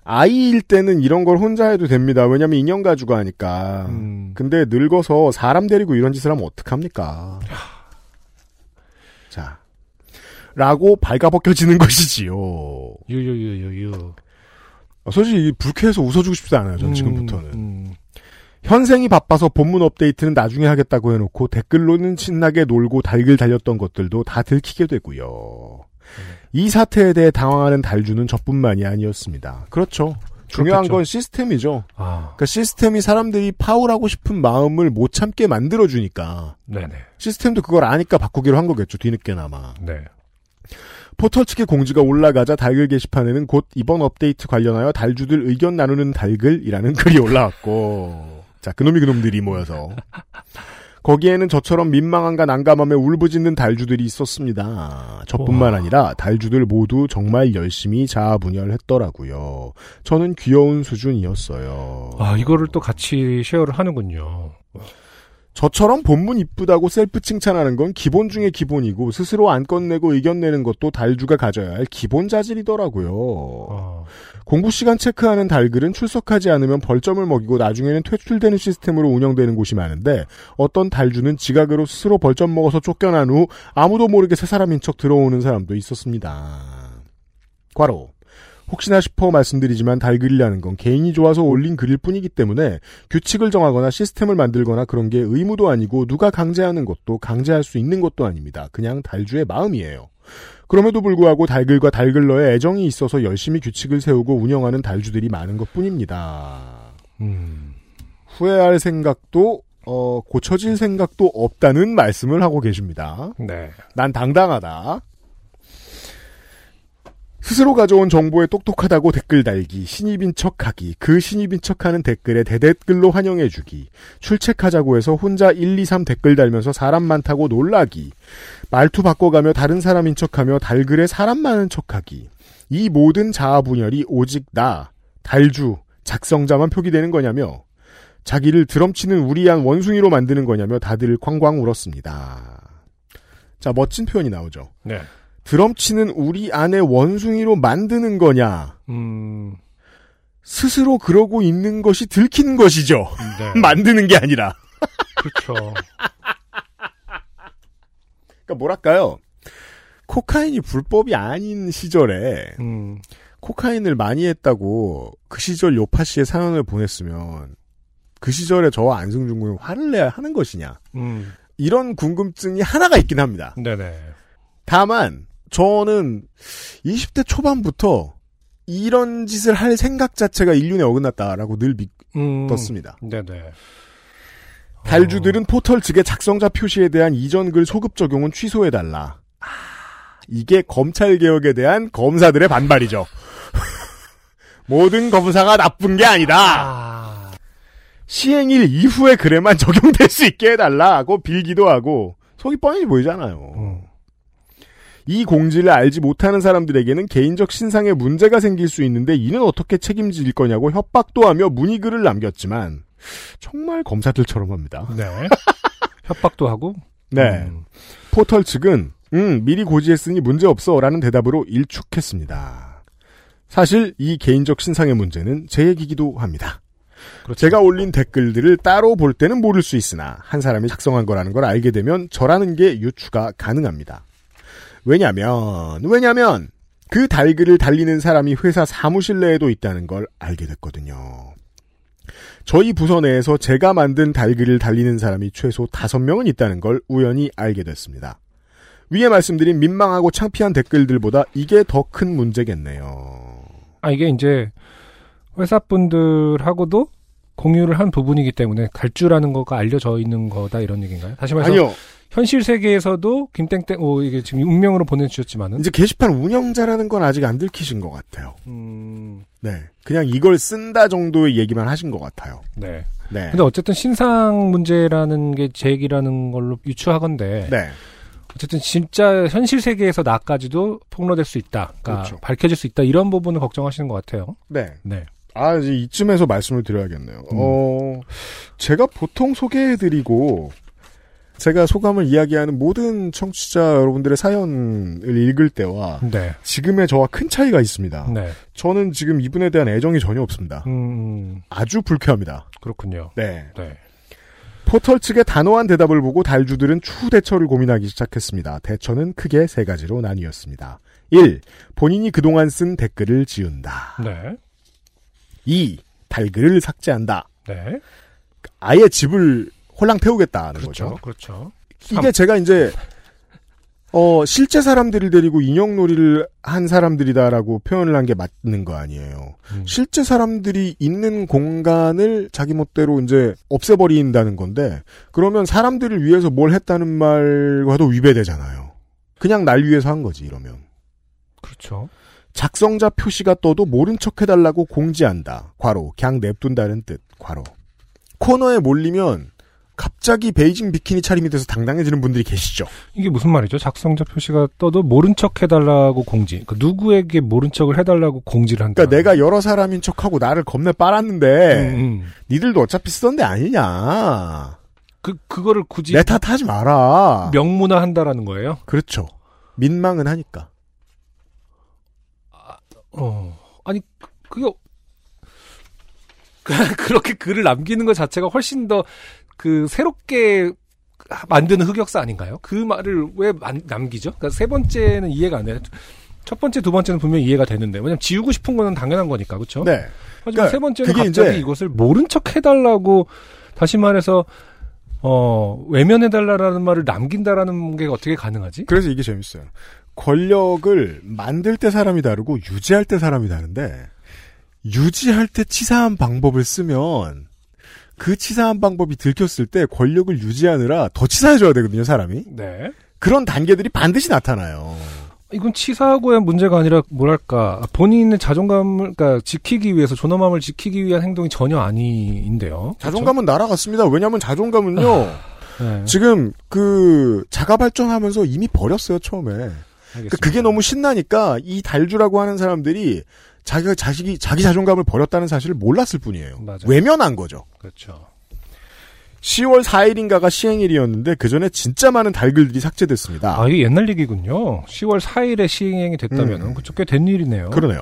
아이일 때는 이런 걸 혼자 해도 됩니다. 왜냐면 인형 가지고 하니까. 음, 근데 늙어서 사람 데리고 이런 짓을 하면 어떡합니까? 자. 라고 발가벗겨지는 <laughs> 것이지요. 유유유유유. 어, 솔직히 이 불쾌해서 웃어주고 싶지 않아요. 전 지금부터는. 음, 현생이 바빠서 본문 업데이트는 나중에 하겠다고 해놓고 댓글로는 신나게 놀고 달글 달렸던 것들도 다 들키게 되고요. 이 사태에 대해 당황하는 달주는 저뿐만이 아니었습니다. 그렇죠. 중요한 그렇겠죠. 건 시스템이죠. 아, 그러니까 시스템이 사람들이 파울하고 싶은 마음을 못 참게 만들어주니까 네네. 시스템도 그걸 아니까 바꾸기로 한 거겠죠. 뒤늦게나마. 네. 포털 측의 공지가 올라가자 달글 게시판에는 곧 이번 업데이트 관련하여 달주들 의견 나누는 달글이라는 글이 올라왔고 자 그놈이 그놈들이 모여서 거기에는 저처럼 민망함과 난감함에 울부짖는 달주들이 있었습니다. 저뿐만. 아니라 달주들 모두 정말 열심히 자아분열했더라고요. 저는 귀여운 수준이었어요. 아, 이거를 또 같이 share를 하는군요. 저처럼 본문 이쁘다고 셀프 칭찬하는 건 기본 중의 기본이고 스스로 안건 내고 의견 내는 것도 달주가 가져야 할 기본 자질이더라고요. 아, 공부 시간 체크하는 달글은 출석하지 않으면 벌점을 먹이고 나중에는 퇴출되는 시스템으로 운영되는 곳이 많은데 어떤 달주는 지각으로 스스로 벌점 먹어서 쫓겨난 후 아무도 모르게 새 사람인 척 들어오는 사람도 있었습니다. 과로. 혹시나 싶어 말씀드리지만 달글이라는 건 개인이 좋아서 올린 글일 뿐이기 때문에 규칙을 정하거나 시스템을 만들거나 그런 게 의무도 아니고 누가 강제하는 것도 강제할 수 있는 것도 아닙니다. 그냥 달주의 마음이에요. 그럼에도 불구하고 달글과 달글러에 애정이 있어서 열심히 규칙을 세우고 운영하는 달주들이 많은 것 뿐입니다. 음. 후회할 생각도, 어, 고쳐질 생각도 없다는 말씀을 하고 계십니다. 네. 난 당당하다. 스스로 가져온 정보에 똑똑하다고 댓글 달기, 신입인 척하기, 그 신입인 척하는 댓글에 대댓글로 환영해주기, 출첵하자고 해서 혼자 1, 2, 3 댓글 달면서 사람 많다고 놀라기, 말투 바꿔가며 다른 사람인 척하며 달글에 사람 많은 척하기, 이 모든 자아 분열이 오직 나, 달주, 작성자만 표기되는 거냐며, 자기를 드럼치는 우리한 원숭이로 만드는 거냐며 다들 쾅쾅 울었습니다. 자, 멋진 표현이 나오죠. 네. 드럼 치는 우리 안의 원숭이로 만드는 거냐? 음, 스스로 그러고 있는 것이 들킨 것이죠. 네. <laughs> 만드는 게 아니라. 그렇죠. 그러니까 뭐랄까요? 코카인이 불법이 아닌 시절에 음, 코카인을 많이 했다고 그 시절 요파 씨의 사연을 보냈으면 그 시절에 저와 안승준 군이 화를 내야 하는 것이냐? 음, 이런 궁금증이 하나가 있긴 합니다. 네네. 다만 저는 20대 초반부터 이런 짓을 할 생각 자체가 인륜에 어긋났다라고 늘 음, 믿었습니다. 네네. 달주들은 포털 측의 작성자 표시에 대한 이전 글 소급 적용은 취소해달라. 아, 이게 검찰 개혁에 대한 검사들의 반발이죠. <laughs> 모든 검사가 나쁜 게 아니다. 아, 시행일 이후에 글에만 적용될 수 있게 해달라고 빌기도 하고 속이 뻔히 보이잖아요. 음, 이 공지를 알지 못하는 사람들에게는 개인적 신상에 문제가 생길 수 있는데 이는 어떻게 책임질 거냐고 협박도 하며 문의글을 남겼지만 정말 검사들처럼 합니다. 네. <laughs> 협박도 하고. 네. 음, 포털 측은 음 미리 고지했으니 문제 없어라는 대답으로 일축했습니다. 사실 이 개인적 신상의 문제는 제 얘기기도 합니다. 그렇죠. 제가 올린 댓글들을 따로 볼 때는 모를 수 있으나 한 사람이 작성한 거라는 걸 알게 되면 저라는 게 유추가 가능합니다. 왜냐면 왜냐면 그 달글을 달리는 사람이 회사 사무실 내에도 있다는 걸 알게 됐거든요. 저희 부서 내에서 제가 만든 달글을 달리는 사람이 최소 다섯 명은 있다는 걸 우연히 알게 됐습니다. 위에 말씀드린 민망하고 창피한 댓글들보다 이게 더 큰 문제겠네요. 아, 이게 이제 회사분들하고도 공유를 한 부분이기 때문에 갈주라는 거가 알려져 있는 거다 이런 얘기인가요? 다시 말해서 아니요. 현실 세계에서도 김땡땡 오 이게 지금 익명으로 보내주셨지만은 이제 게시판 운영자라는 건 아직 안 들키신 것 같아요. 음, 네. 그냥 이걸 쓴다 정도의 얘기만 하신 것 같아요. 네. 네. 근데 어쨌든 신상 문제라는 게제 얘기라는 걸로 유추하건데 네. 어쨌든 진짜 현실 세계에서 나까지도 폭로될 수 있다, 그러니까 그렇죠. 밝혀질 수 있다 이런 부분을 걱정하시는 것 같아요. 네. 네. 아, 이제 이쯤에서 말씀을 드려야겠네요. 음. 어, 제가 보통 소개해드리고, 제가 소감을 이야기하는 모든 청취자 여러분들의 사연을 읽을 때와 네. 지금의 저와 큰 차이가 있습니다. 네. 저는 지금 이분에 대한 애정이 전혀 없습니다. 음, 아주 불쾌합니다. 그렇군요. 네. 네. 포털 측의 단호한 대답을 보고 달주들은 추후 대처를 고민하기 시작했습니다. 대처는 크게 세 가지로 나뉘었습니다. 1. 본인이 그동안 쓴 댓글을 지운다. 네. 2. 달글을 삭제한다. 네. 아예 집을 홀랑 태우겠다는 그렇죠. 거죠. 그렇죠. 이게 제가 이제 어 실제 사람들을 데리고 인형놀이를 한 사람들이다라고 표현을 한 게 맞는 거 아니에요. 음. 실제 사람들이 있는 공간을 자기 멋대로 이제 없애버린다는 건데 그러면 사람들을 위해서 뭘 했다는 말과도 위배되잖아요. 그냥 날 위해서 한 거지 이러면. 그렇죠. 작성자 표시가 떠도 모른 척 해달라고 공지한다. 과로. 그냥 냅둔다는 뜻. 과로. 코너에 몰리면 갑자기 베이징 비키니 차림이 돼서 당당해지는 분들이 계시죠. 이게 무슨 말이죠? 작성자 표시가 떠도 모른 척 해달라고 공지. 그 누구에게 모른 척을 해달라고 공지를 한다. 그러니까 내가 여러 사람인 척하고 나를 겁내 빨았는데 음, 음. 니들도 어차피 쓰던 데 아니냐. 그 그거를 굳이 내 탓하지 마라. 명문화 한다라는 거예요. 그렇죠. 민망은 하니까. 어 아니 그- 그게 <laughs> 그렇게 글을 남기는 것 자체가 훨씬 더 그 새롭게 만드는 흑역사 아닌가요? 그 말을 왜 만- 남기죠? 그러니까 세 번째는 이해가 안 돼. 첫 번째, 두 번째는 분명 히 이해가 되는데 왜냐면 지우고 싶은 거는 당연한 거니까 그렇죠? 네. 하지만 그러니까 세 번째는 갑자기 이것을 모른 척 해달라고 다시 말해서 어 외면해달라라는 말을 남긴다라는 게 어떻게 가능하지? 그래서 이게 재밌어요. 권력을 만들 때 사람이 다르고 유지할 때 사람이 다른데 유지할 때 치사한 방법을 쓰면 그 치사한 방법이 들켰을 때 권력을 유지하느라 더 치사해져야 되거든요, 사람이. 네. 그런 단계들이 반드시 나타나요. 이건 치사하고의 문제가 아니라 뭐랄까 본인의 자존감을 그러니까 지키기 위해서 존엄함을 지키기 위한 행동이 전혀 아닌데요. 자존감은 날아갔습니다. 왜냐하면 자존감은요. 네. 지금 그 자가 발전하면서 이미 버렸어요 처음에. 그러니까 그게 너무 신나니까 이 달주라고 하는 사람들이 자기가 자식이 자기 자존감을 버렸다는 사실을 몰랐을 뿐이에요. 맞아요. 외면한 거죠. 그렇죠. 10월 4일인가가 시행일이었는데 그 전에 진짜 많은 달글들이 삭제됐습니다. 아 이게 옛날 얘기군요. 10월 4일에 시행이 됐다면 음. 은 그쪽 꽤된 일이네요. 그러네요.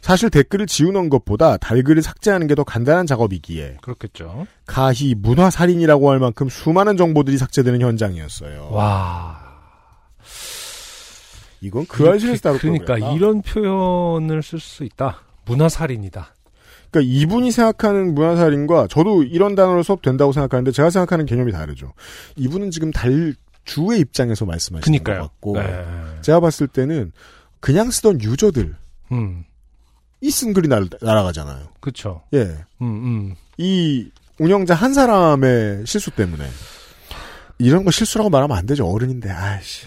사실 댓글을 지우는 것보다 달글을 삭제하는 게 더 간단한 작업이기에 그렇겠죠. 가히 문화 살인이라고 할 만큼 수많은 정보들이 삭제되는 현장이었어요. 와. 이건 그 알실에서 따로 그러니까 이런 표현을 쓸 수 있다. 문화살인이다. 그러니까 이분이 생각하는 문화살인과 저도 이런 단어로 수업된다고 생각하는데 제가 생각하는 개념이 다르죠. 이분은 지금 달 주의 입장에서 말씀하시는 것 그니까요. 같고 네. 제가 봤을 때는 그냥 쓰던 유저들이 음. 쓴 글이 날, 날아가잖아요. 그렇죠. 예. 음, 음. 이 운영자 한 사람의 실수 때문에 이런 거 실수라고 말하면 안 되죠. 어른인데. 아이씨.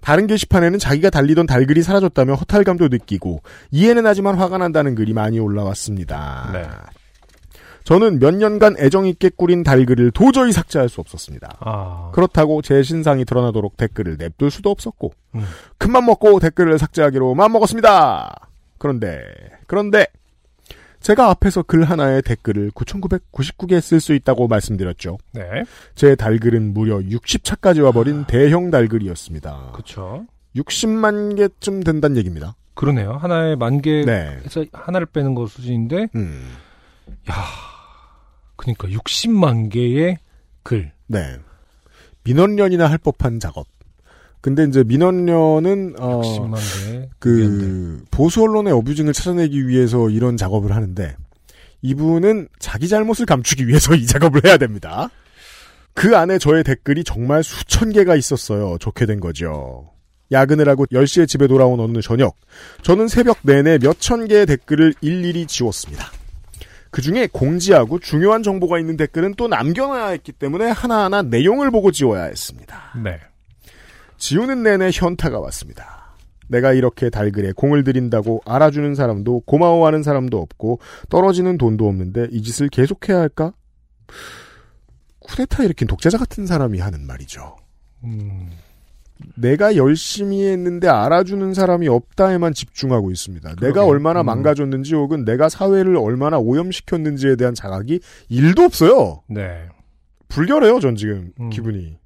다른 게시판에는 자기가 달리던 달글이 사라졌다며 허탈감도 느끼고 이해는 하지만 화가 난다는 글이 많이 올라왔습니다. 네. 저는 몇 년간 애정 있게 꾸린 달글을 도저히 삭제할 수 없었습니다. 아. 그렇다고 제 신상이 드러나도록 댓글을 냅둘 수도 없었고 음. 큰맘 먹고 댓글을 삭제하기로 마음 먹었습니다. 그런데 그런데 제가 앞에서 글 하나에 댓글을 9,999개 쓸 수 있다고 말씀드렸죠. 네. 제 달글은 무려 60차까지 와버린 대형 달글이었습니다. 그렇죠. 60만 개쯤 된다는 얘기입니다. 그러네요. 하나에 만 개에서 네. 하나를 빼는 거 수준인데 음. 야. 그러니까 60만 개의 글. 네. 민원련이나 할 법한 작업. 근데 이제 민원련은 어 60만 개. 그 보수 언론의 어뷰징을 찾아내기 위해서 이런 작업을 하는데 이분은 자기 잘못을 감추기 위해서 <laughs> 이 작업을 해야 됩니다. 그 안에 저의 댓글이 정말 수천 개가 있었어요. 좋게 된 거죠. 야근을 하고 10시에 집에 돌아온 어느 저녁 저는 새벽 내내 몇 천 개의 댓글을 일일이 지웠습니다. 그 중에 공지하고 중요한 정보가 있는 댓글은 또 남겨놔야 했기 때문에 하나하나 내용을 보고 지워야 했습니다. 네. 지우는 내내 현타가 왔습니다. 내가 이렇게 달글에 공을 들인다고 알아주는 사람도 고마워하는 사람도 없고 떨어지는 돈도 없는데 이 짓을 계속해야 할까? 쿠데타 일으킨 독재자 같은 사람이 하는 말이죠. 음. 내가 열심히 했는데 알아주는 사람이 없다에만 집중하고 있습니다. 내가 그러게요. 얼마나 음. 망가졌는지 혹은 내가 사회를 얼마나 오염시켰는지에 대한 자각이 일도 없어요. 네. 불결해요, 전 지금 음. 기분이.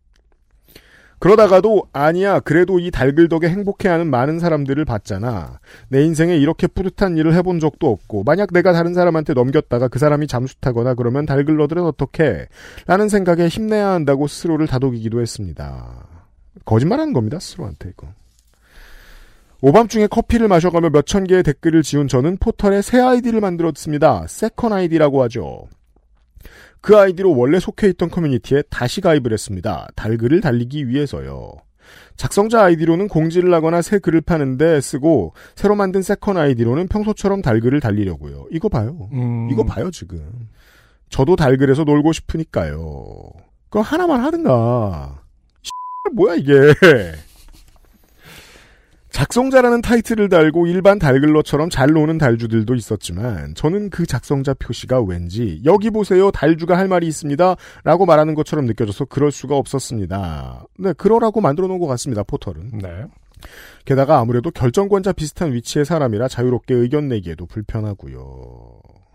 그러다가도 아니야, 그래도 이 달글 덕에 행복해하는 많은 사람들을 봤잖아. 내 인생에 이렇게 뿌듯한 일을 해본 적도 없고 만약 내가 다른 사람한테 넘겼다가 그 사람이 잠수 타거나 그러면 달글러들은 어떻게? 라는 생각에 힘내야 한다고 스스로를 다독이기도 했습니다. 거짓말하는 겁니다, 스스로한테 이거. 오밤중에 커피를 마셔가며 몇천 개의 댓글을 지운 저는 포털에 새 아이디를 만들었습니다. second 아이디라고 하죠. 그 아이디로 원래 속해 있던 커뮤니티에 다시 가입을 했습니다. 달글을 달리기 위해서요. 작성자 아이디로는 공지를 하거나 새 글을 파는데 쓰고 새로 만든 second 아이디로는 평소처럼 달글을 달리려고요. 이거 봐요. 음. 이거 봐요 지금. 저도 달글에서 놀고 싶으니까요. 그럼 하나만 하든가. <laughs> 뭐야 이게. 작성자라는 타이틀을 달고 일반 달글러처럼 잘 노는 달주들도 있었지만 저는 그 작성자 표시가 왠지 여기 보세요 달주가 할 말이 있습니다 라고 말하는 것처럼 느껴져서 그럴 수가 없었습니다. 네 그러라고 만들어 놓은 것 같습니다 포털은. 네. 게다가 아무래도 결정권자 비슷한 위치의 사람이라 자유롭게 의견 내기에도 불편하고요.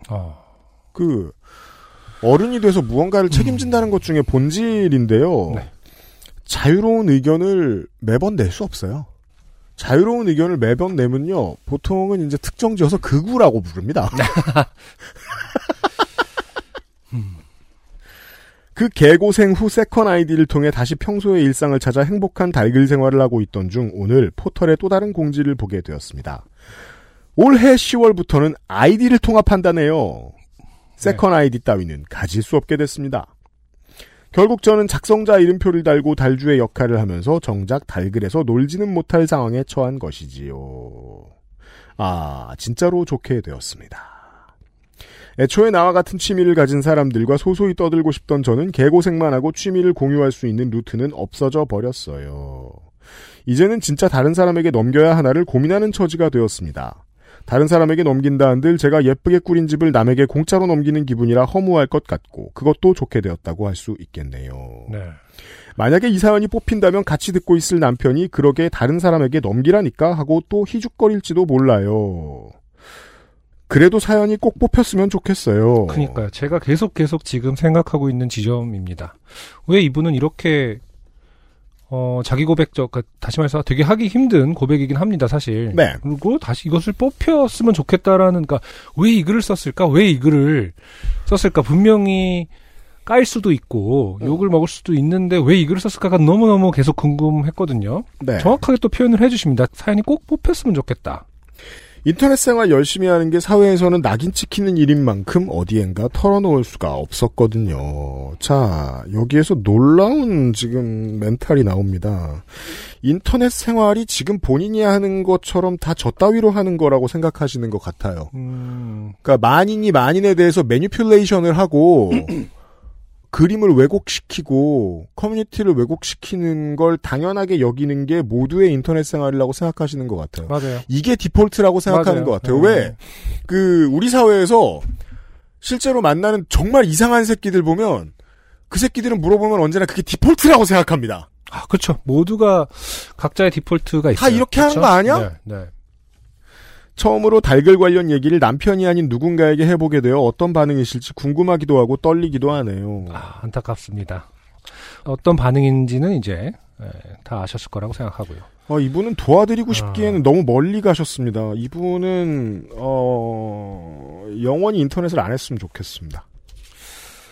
어. 그 어른이 돼서 무언가를 책임진다는 것 중에 본질인데요. 네. 자유로운 의견을 매번 낼 수 없어요. 자유로운 의견을 매번 내면요, 보통은 이제 특정 지어서 극우라고 부릅니다. <laughs> 그 개고생 후 second 아이디를 통해 다시 평소의 일상을 찾아 행복한 달글 생활을 하고 있던 중 오늘 포털의 또 다른 공지를 보게 되었습니다. 올해 10월부터는 아이디를 통합한다네요. second 아이디 따위는 가질 수 없게 됐습니다. 결국 저는 작성자 이름표를 달고 달주의 역할을 하면서 정작 달글에서 놀지는 못할 상황에 처한 것이지요. 아, 진짜로 좋게 되었습니다. 애초에 나와 같은 취미를 가진 사람들과 소소히 떠들고 싶던 저는 개고생만 하고 취미를 공유할 수 있는 루트는 없어져 버렸어요. 이제는 진짜 다른 사람에게 넘겨야 하나를 고민하는 처지가 되었습니다. 다른 사람에게 넘긴다 한들 제가 예쁘게 꾸린 집을 남에게 공짜로 넘기는 기분이라 허무할 것 같고 그것도 좋게 되었다고 할 수 있겠네요. 네. 만약에 이 사연이 뽑힌다면 같이 듣고 있을 남편이 그러게 다른 사람에게 넘기라니까 하고 또 희죽거릴지도 몰라요. 그래도 사연이 꼭 뽑혔으면 좋겠어요. 그니까요. 제가 계속 계속 지금 생각하고 있는 지점입니다. 왜 이분은 이렇게 어, 자기 고백적, 그러니까 다시 말해서 되게 하기 힘든 고백이긴 합니다, 사실. 네. 그리고 다시 이것을 뽑혔으면 좋겠다라는, 그러니까 왜 이 글을 썼을까? 왜 이 글을 썼을까? 분명히 깔 수도 있고, 욕을 먹을 수도 있는데 왜 이 글을 썼을까가 너무너무 계속 궁금했거든요. 네. 정확하게 또 표현을 해주십니다. 사연이 꼭 뽑혔으면 좋겠다. 인터넷 생활 열심히 하는 게 사회에서는 낙인 찍히는 일인 만큼 어디엔가 털어놓을 수가 없었거든요. 자, 여기에서 놀라운 지금 멘탈이 나옵니다. 인터넷 생활이 지금 본인이 하는 것처럼 다 저 따위로 하는 거라고 생각하시는 것 같아요. 음, 그러니까 만인이 만인에 대해서 manipulation을 하고 <clears throat> 그림을 왜곡시키고 커뮤니티를 왜곡시키는 걸 당연하게 여기는 게 모두의 인터넷 생활이라고 생각하시는 것 같아요. 맞아요. 이게 디폴트라고 생각하는 맞아요. 것 같아요. 음. 왜? 그 우리 사회에서 실제로 만나는 정말 이상한 새끼들 보면 그 새끼들은 물어보면 언제나 그게 디폴트라고 생각합니다. 아, 그렇죠. 모두가 각자의 디폴트가 있어요. 다 이렇게 하는 그쵸? 거 아니야? 네, 네. 처음으로 달글 관련 얘기를 남편이 아닌 누군가에게 해보게 되어 어떤 반응이실지 궁금하기도 하고 떨리기도 하네요. 아, 안타깝습니다. 어떤 반응인지는 이제 예, 다 아셨을 거라고 생각하고요. 어, 이분은 도와드리고 아. 싶기에는 너무 멀리 가셨습니다. 이분은 어, 영원히 인터넷을 안 했으면 좋겠습니다.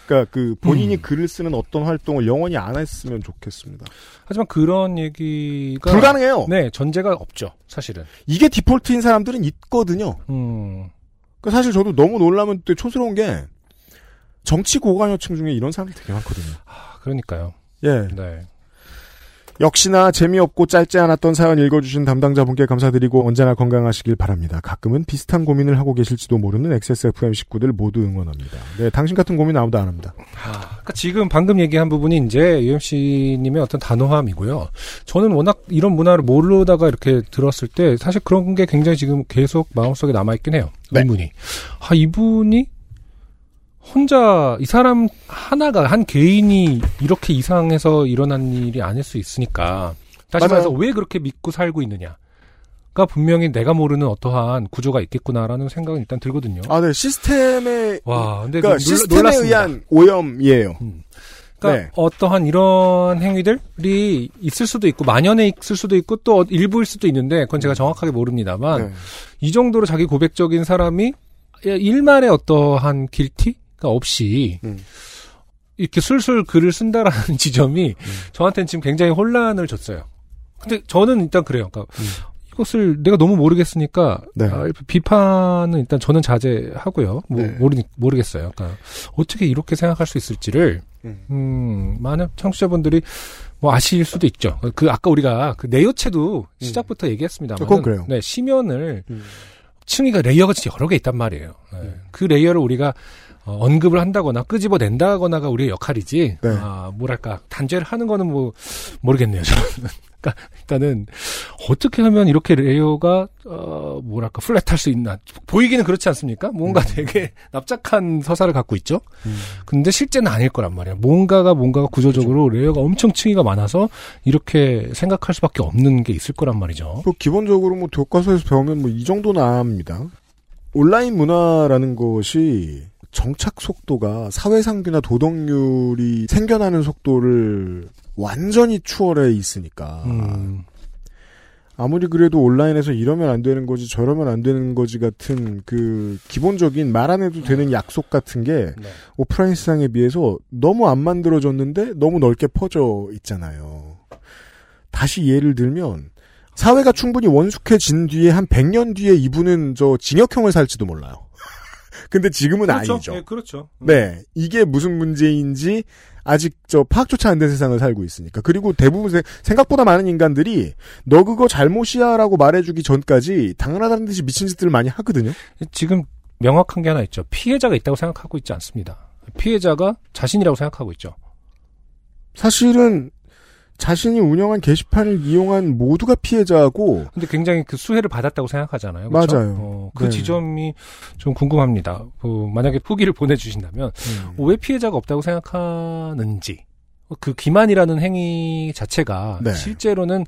그러니까 그 본인이 음. 글을 쓰는 어떤 활동을 영원히 안 했으면 좋겠습니다. 하지만 그런 얘기가 불가능해요. 네, 전제가 없죠. 사실은. 이게 디폴트인 사람들은 있거든요. 음. 그 사실 저도 너무 놀라면 또 촌스러운 게 정치 고관여층 중에 이런 사람들 되게 많거든요. 아, 그러니까요. 예. 네. 역시나 재미없고 짧지 않았던 사연 읽어주신 담당자분께 감사드리고 언제나 건강하시길 바랍니다. 가끔은 비슷한 고민을 하고 계실지도 모르는 XSFM 식구들 모두 응원합니다. 네, 당신 같은 고민 아무도 안 합니다. 그러니까 지금 방금 얘기한 부분이 이제 UMC님의 어떤 단호함이고요. 저는 워낙 이런 문화를 모르다가 이렇게 들었을 때 사실 그런 게 굉장히 지금 계속 마음속에 남아있긴 해요. 네. 의문이. 아, 이분이 혼자 이 사람 하나가 한 개인이 이렇게 이상해서 일어난 일이 아닐 수 있으니까 다시 맞아요. 말해서 왜 그렇게 믿고 살고 있느냐가 분명히 내가 모르는 어떠한 구조가 있겠구나라는 생각은 일단 들거든요. 아, 네, 시스템에, 와, 근데 그러니까 놀- 시스템에 놀랐습니다. 의한 오염이에요. 그러니까 네. 어떠한 이런 행위들이 있을 수도 있고 만연해 있을 수도 있고 또 일부일 수도 있는데 그건 제가 정확하게 모릅니다만 네. 이 정도로 자기 고백적인 사람이 일말의 어떠한 길티 가 없이 음. 이렇게 술술 글을 쓴다라는 <laughs> 지점이 저한테는 지금 굉장히 혼란을 줬어요. 근데 저는 일단 그래요. 그러니까 이것을 내가 너무 모르겠으니까 네. 아, 비판은 일단 저는 자제하고요. 뭐 네. 모르 모르겠어요. 그러니까 어떻게 이렇게 생각할 수 있을지를 음. 음, 많은 청취자분들이 뭐 아실 수도 있죠. 그 아까 우리가 그 내요체도 시작부터 얘기했습니다만, 음. 그건 그래요. 네, 심연을 음. 층위가 layer가 진짜 여러 개 있단 말이에요. 네. 그 layer를 우리가 어, 언급을 한다거나 끄집어낸다거나가 우리의 역할이지. 네. 아, 뭐랄까 단죄를 하는 거는 뭐 모르겠네요. 저는. <laughs> 그러니까 일단은 어떻게 하면 이렇게 layer가 어, 뭐랄까 flat할 수 있나 보이기는 그렇지 않습니까? 뭔가 되게 납작한 서사를 갖고 있죠. 근데 실제는 아닐 거란 말이야. 뭔가가 뭔가가 구조적으로 layer가 엄청 층위가 많아서 이렇게 생각할 수밖에 없는 게 있을 거란 말이죠. 뭐 기본적으로 뭐 교과서에서 배우면 뭐 이 정도는 압니다. 온라인 문화라는 것이 정착 속도가 사회상규나 도덕률이 생겨나는 속도를 완전히 추월해 있으니까 음, 아무리 그래도 온라인에서 이러면 안 되는 거지 저러면 안 되는 거지 같은 그 기본적인 말 안 해도 되는 약속 같은 게 네. 오프라인 세상에 비해서 너무 안 만들어졌는데 너무 넓게 퍼져 있잖아요. 다시 예를 들면 사회가 충분히 원숙해진 뒤에 한 100년 뒤에 이분은 저 징역형을 살지도 몰라요. 근데 지금은 그렇죠. 아니죠. 네, 그렇죠. 네, 이게 무슨 문제인지 아직 저 파악조차 안 된 세상을 살고 있으니까. 그리고 대부분 세- 생각보다 많은 인간들이 너 그거 잘못이야라고 말해주기 전까지 당연하다는 듯이 미친 짓들을 많이 하거든요. 지금 명확한 게 하나 있죠. 피해자가 있다고 생각하고 있지 않습니다. 피해자가 자신이라고 생각하고 있죠. 사실은 자신이 운영한 게시판을 이용한 모두가 피해자고 근데 굉장히 그 수혜를 받았다고 생각하잖아요. 그렇죠? 맞아요. 어, 그 네. 지점이 좀 궁금합니다. 그 만약에 후기를 보내주신다면 음. 왜 피해자가 없다고 생각하는지 그 기만이라는 행위 자체가 네. 실제로는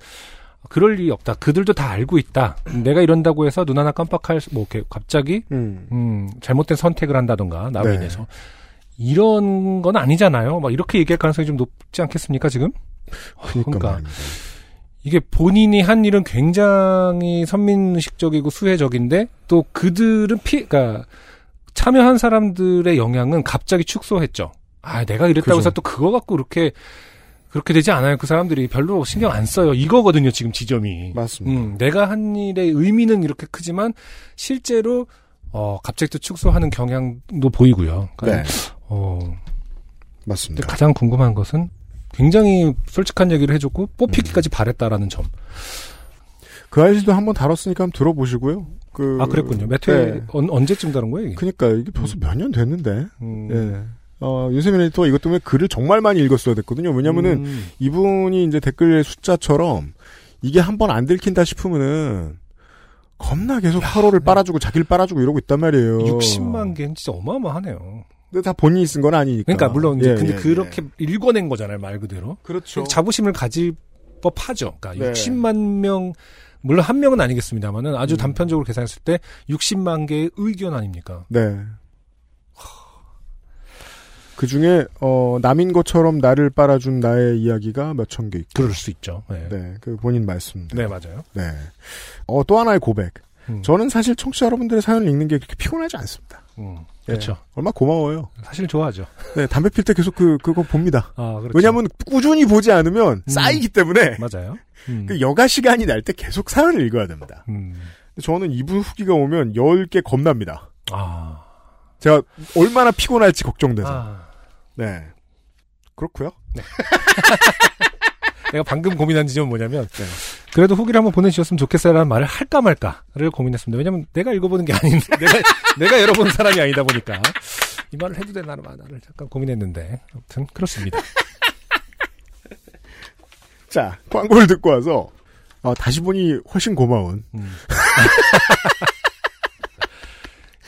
그럴 리 없다. 그들도 다 알고 있다. 내가 이런다고 해서 눈 하나 깜빡할 수- 뭐 이렇게 갑자기 음. 음, 잘못된 선택을 한다던가 나로 네. 인해서 이런 건 아니잖아요. 막 이렇게 얘기할 가능성이 좀 높지 않겠습니까 지금? 그러니까, 그러니까 말입니다. 이게 본인이 한 일은 굉장히 선민의식적이고 수혜적인데 또 그들은 피, 그러니까 참여한 사람들의 영향은 갑자기 축소했죠. 아, 내가 이랬다고. 해서 또 그거 갖고 그렇게 그렇게 되지 않아요. 그 사람들이 별로 신경 안 써요. 이거거든요, 지금 지점이. 맞습니다. 음, 내가 한 일의 의미는 이렇게 크지만 실제로 어, 갑자기 또 축소하는 경향도 보이고요. 그러니까 네, 어, 맞습니다. 가장 궁금한 것은 굉장히 솔직한 얘기를 해줬고 뽑히기까지 바랬다라는 점. 그 아이씨도 한번 다뤘으니까 한번 들어보시고요. 그, 아 그랬군요. 몇회 네. 언, 언제쯤 다룬 거예요? 이게? 그니까 이게 벌써 몇년 됐는데. 음, 예. 어, 윤세민 에디터가 이것 때문에 글을 정말 많이 읽었어야 됐거든요. 왜냐면은 음, 이분이 이제 댓글 숫자처럼 이게 한 번 안 들킨다 싶으면은 겁나 계속 화로를 빨아주고 자기를 빨아주고 이러고 있단 말이에요. 60만 개는 진짜 어마어마하네요. 근데 다 본인이 쓴 건 아니니까. 그러니까 물론 이제 예, 근데 예, 그렇게 예. 읽어낸 거잖아요 말 그대로. 그렇죠. 자부심을 가질 법하죠. 그러니까 네. 60만 명 물론 한 명은 아니겠습니다만은 아주 음. 단편적으로 계산했을 때 60만 개의 의견 아닙니까? 네. 그 중에 어 남인 것처럼 나를 빨아준 나의 이야기가 몇 천 개 있고. 그럴 수 있죠. 네, 네, 네, 그 본인 말씀. 맞아요. 네. 어, 또 하나의 고백. 음. 저는 사실 청취자 여러분들의 사연을 읽는 게 그렇게 피곤하지 않습니다. 음, 예. 그렇죠. 얼마 고마워요. 사실 좋아하죠. 네, 담배 필 때 계속 그, 그거 봅니다. 아, 그렇죠. 왜냐면 꾸준히 보지 않으면 음. 쌓이기 때문에 맞아요. 음. 그 여가 시간이 날 때 계속 사연을 읽어야 됩니다. 음. 저는 이분 후기가 오면 10개 겁납니다. 아. 제가 얼마나 피곤할지 걱정돼서. 아. 네. 그렇고요. <laughs> 내가 방금 고민한 지점은 뭐냐면 네. 그래도 후기를 한번 보내주셨으면 좋겠어요라는 말을 할까 말까를 고민했습니다. 왜냐면 내가 읽어보는 게 아닌데 <laughs> 내가 내가 열어본 사람이 아니다 보니까 이 말을 해도 되나 마나를 잠깐 고민했는데 아무튼 그렇습니다. <laughs> 자, 광고를 듣고 와서 어, 다시 보니 훨씬 고마운 음. <laughs>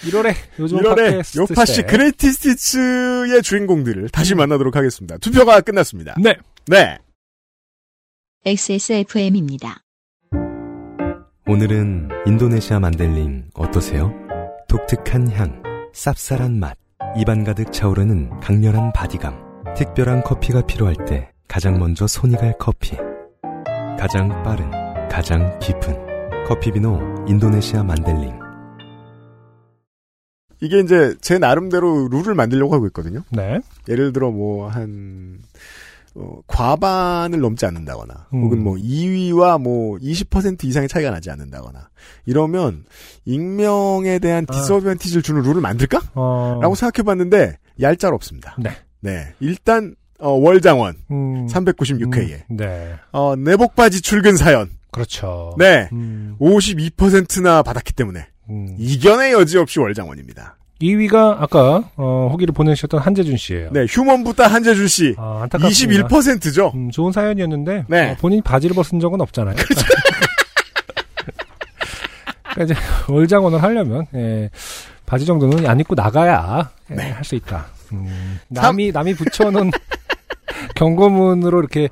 1월에 요즘 1월에 팟캐스트 요파시. 그레이티 스티츠의 주인공들을 다시 만나도록 하겠습니다. 투표가 끝났습니다. 네. 네. XSFM입니다. 오늘은 인도네시아 만델링 어떠세요? 독특한 향, 쌉쌀한 맛, 입안 가득 차오르는 강렬한 바디감. 특별한 커피가 필요할 때 가장 먼저 손이 갈 커피. 가장 빠른, 가장 깊은 커피비노 인도네시아 만델링. 이게 이제 제 나름대로 룰을 만들려고 하고 있거든요. 네. 예를 들어 뭐한 어, 과반을 넘지 않는다거나 음. 혹은 뭐 2위와 뭐 20% 이상의 차이가 나지 않는다거나 이러면 익명에 대한 아. 디스어드밴티지를 주는 룰을 만들까? 어. 라고 생각해봤는데 얄짤 없습니다. 네. 네. 일단 어, 월장원 음. 396회에 음, 네. 어, 내복바지 출근 사연 그렇죠. 네. 음, 52%나 받았기 때문에 음. 이견의 여지 없이 월장원입니다. 2위가 아까 어, 후기를 보내주셨던 한재준 씨예요. 네, 휴먼부터 한재준 씨. 아, 안타깝습니다. 21%죠. 음, 좋은 사연이었는데 네. 어, 본인이 바지를 벗은 적은 없잖아요. <laughs> 그러니까 이제 월장원을 하려면 예, 바지 정도는 안 입고 나가야 예, 네. 할수 있다. 음, 남이 남이 붙여놓은 <laughs> 경고문으로 이렇게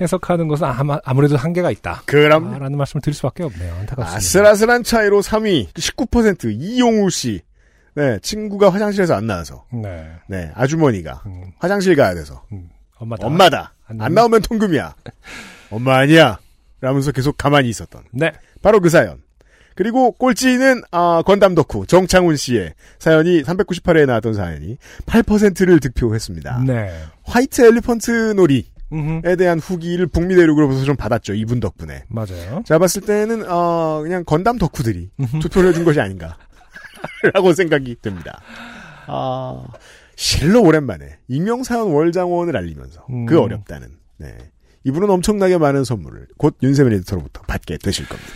해석하는 것은 아마, 아무래도 한계가 있다. 그럼 아, 라는 말씀을 드릴 수밖에 없네요. 안타깝습니다. 아슬아슬한 차이로 3위 19% 이용우 씨. 네, 친구가 화장실에서 안 나와서. 네. 네, 아주머니가 음, 화장실 가야 돼서. 음, 엄마다. 엄마다. 안 안 나오면 통금이야. <laughs> 엄마 아니야. 라면서 계속 가만히 있었던. 네. 바로 그 사연. 그리고 꼴찌는 아, 건담 덕후 정창훈 씨의 사연이 398회에 나왔던 사연이 8%를 득표했습니다. 네. 화이트 엘리펀트 놀이에 음흠, 대한 후기를 북미 대륙으로부터 좀 받았죠. 이분 덕분에. 맞아요. 제가 봤을 때는 어, 그냥 건담 덕후들이. 투표를 해준 것이 아닌가 <laughs> 라고 생각이 듭니다. 아, 실로 오랜만에 익명사연 월장원을 알리면서 음. 그 어렵다는 네. 이분은 엄청나게 많은 선물을 곧 윤세민 에디터로부터 받게 되실 겁니다.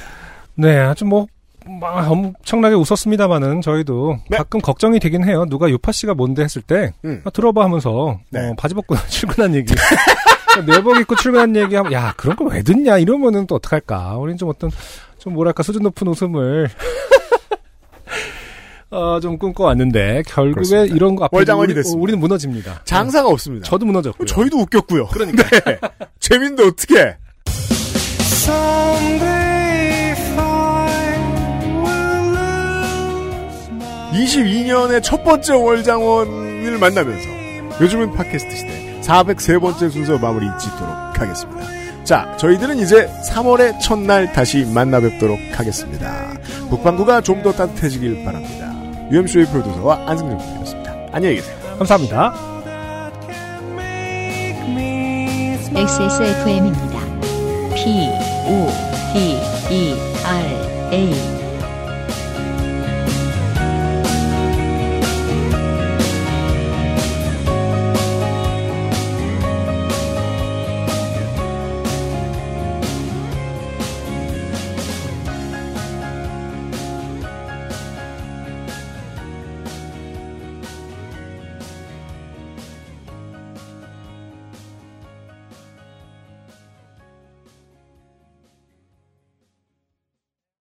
네, 아주 뭐, 막 엄청나게 웃었습니다만은 저희도 네. 가끔 걱정이 되긴 해요. 누가 요파 씨가 뭔데 했을 때 음. 아, 들어봐 하면서 네. 어, 바지 벗고 <laughs> 출근한 얘기. <laughs> 내복 입고 출근한 얘기 하면 야 그런 걸왜 듣냐 이러면은 또 어떡할까. 우리는 좀 어떤 좀 뭐랄까 수준 높은 웃음을 어, 좀 꿈꿔왔는데 결국에 그렇습니다. 이런 거 앞에 월장원이 우리, 됐습니다. 우리는 무너집니다. 장사가 없습니다. 저도 무너졌고요. 저희도 웃겼고요. 그러니까. <laughs> 네. 재밌는데 어떻게? 22년의 첫 번째 월장원을 만나면서 요즘은 팟캐스트 시대 403번째 순서 마무리 짓도록 하겠습니다. 자, 저희들은 이제 3월의 첫날 다시 만나 뵙도록 하겠습니다. 북방구가 좀 더 따뜻해지길 바랍니다. UMC의 프로듀서와 안승준 군이었습니다. 안녕히 계세요. 감사합니다. XSFM입니다. P, O, D, E, R, A.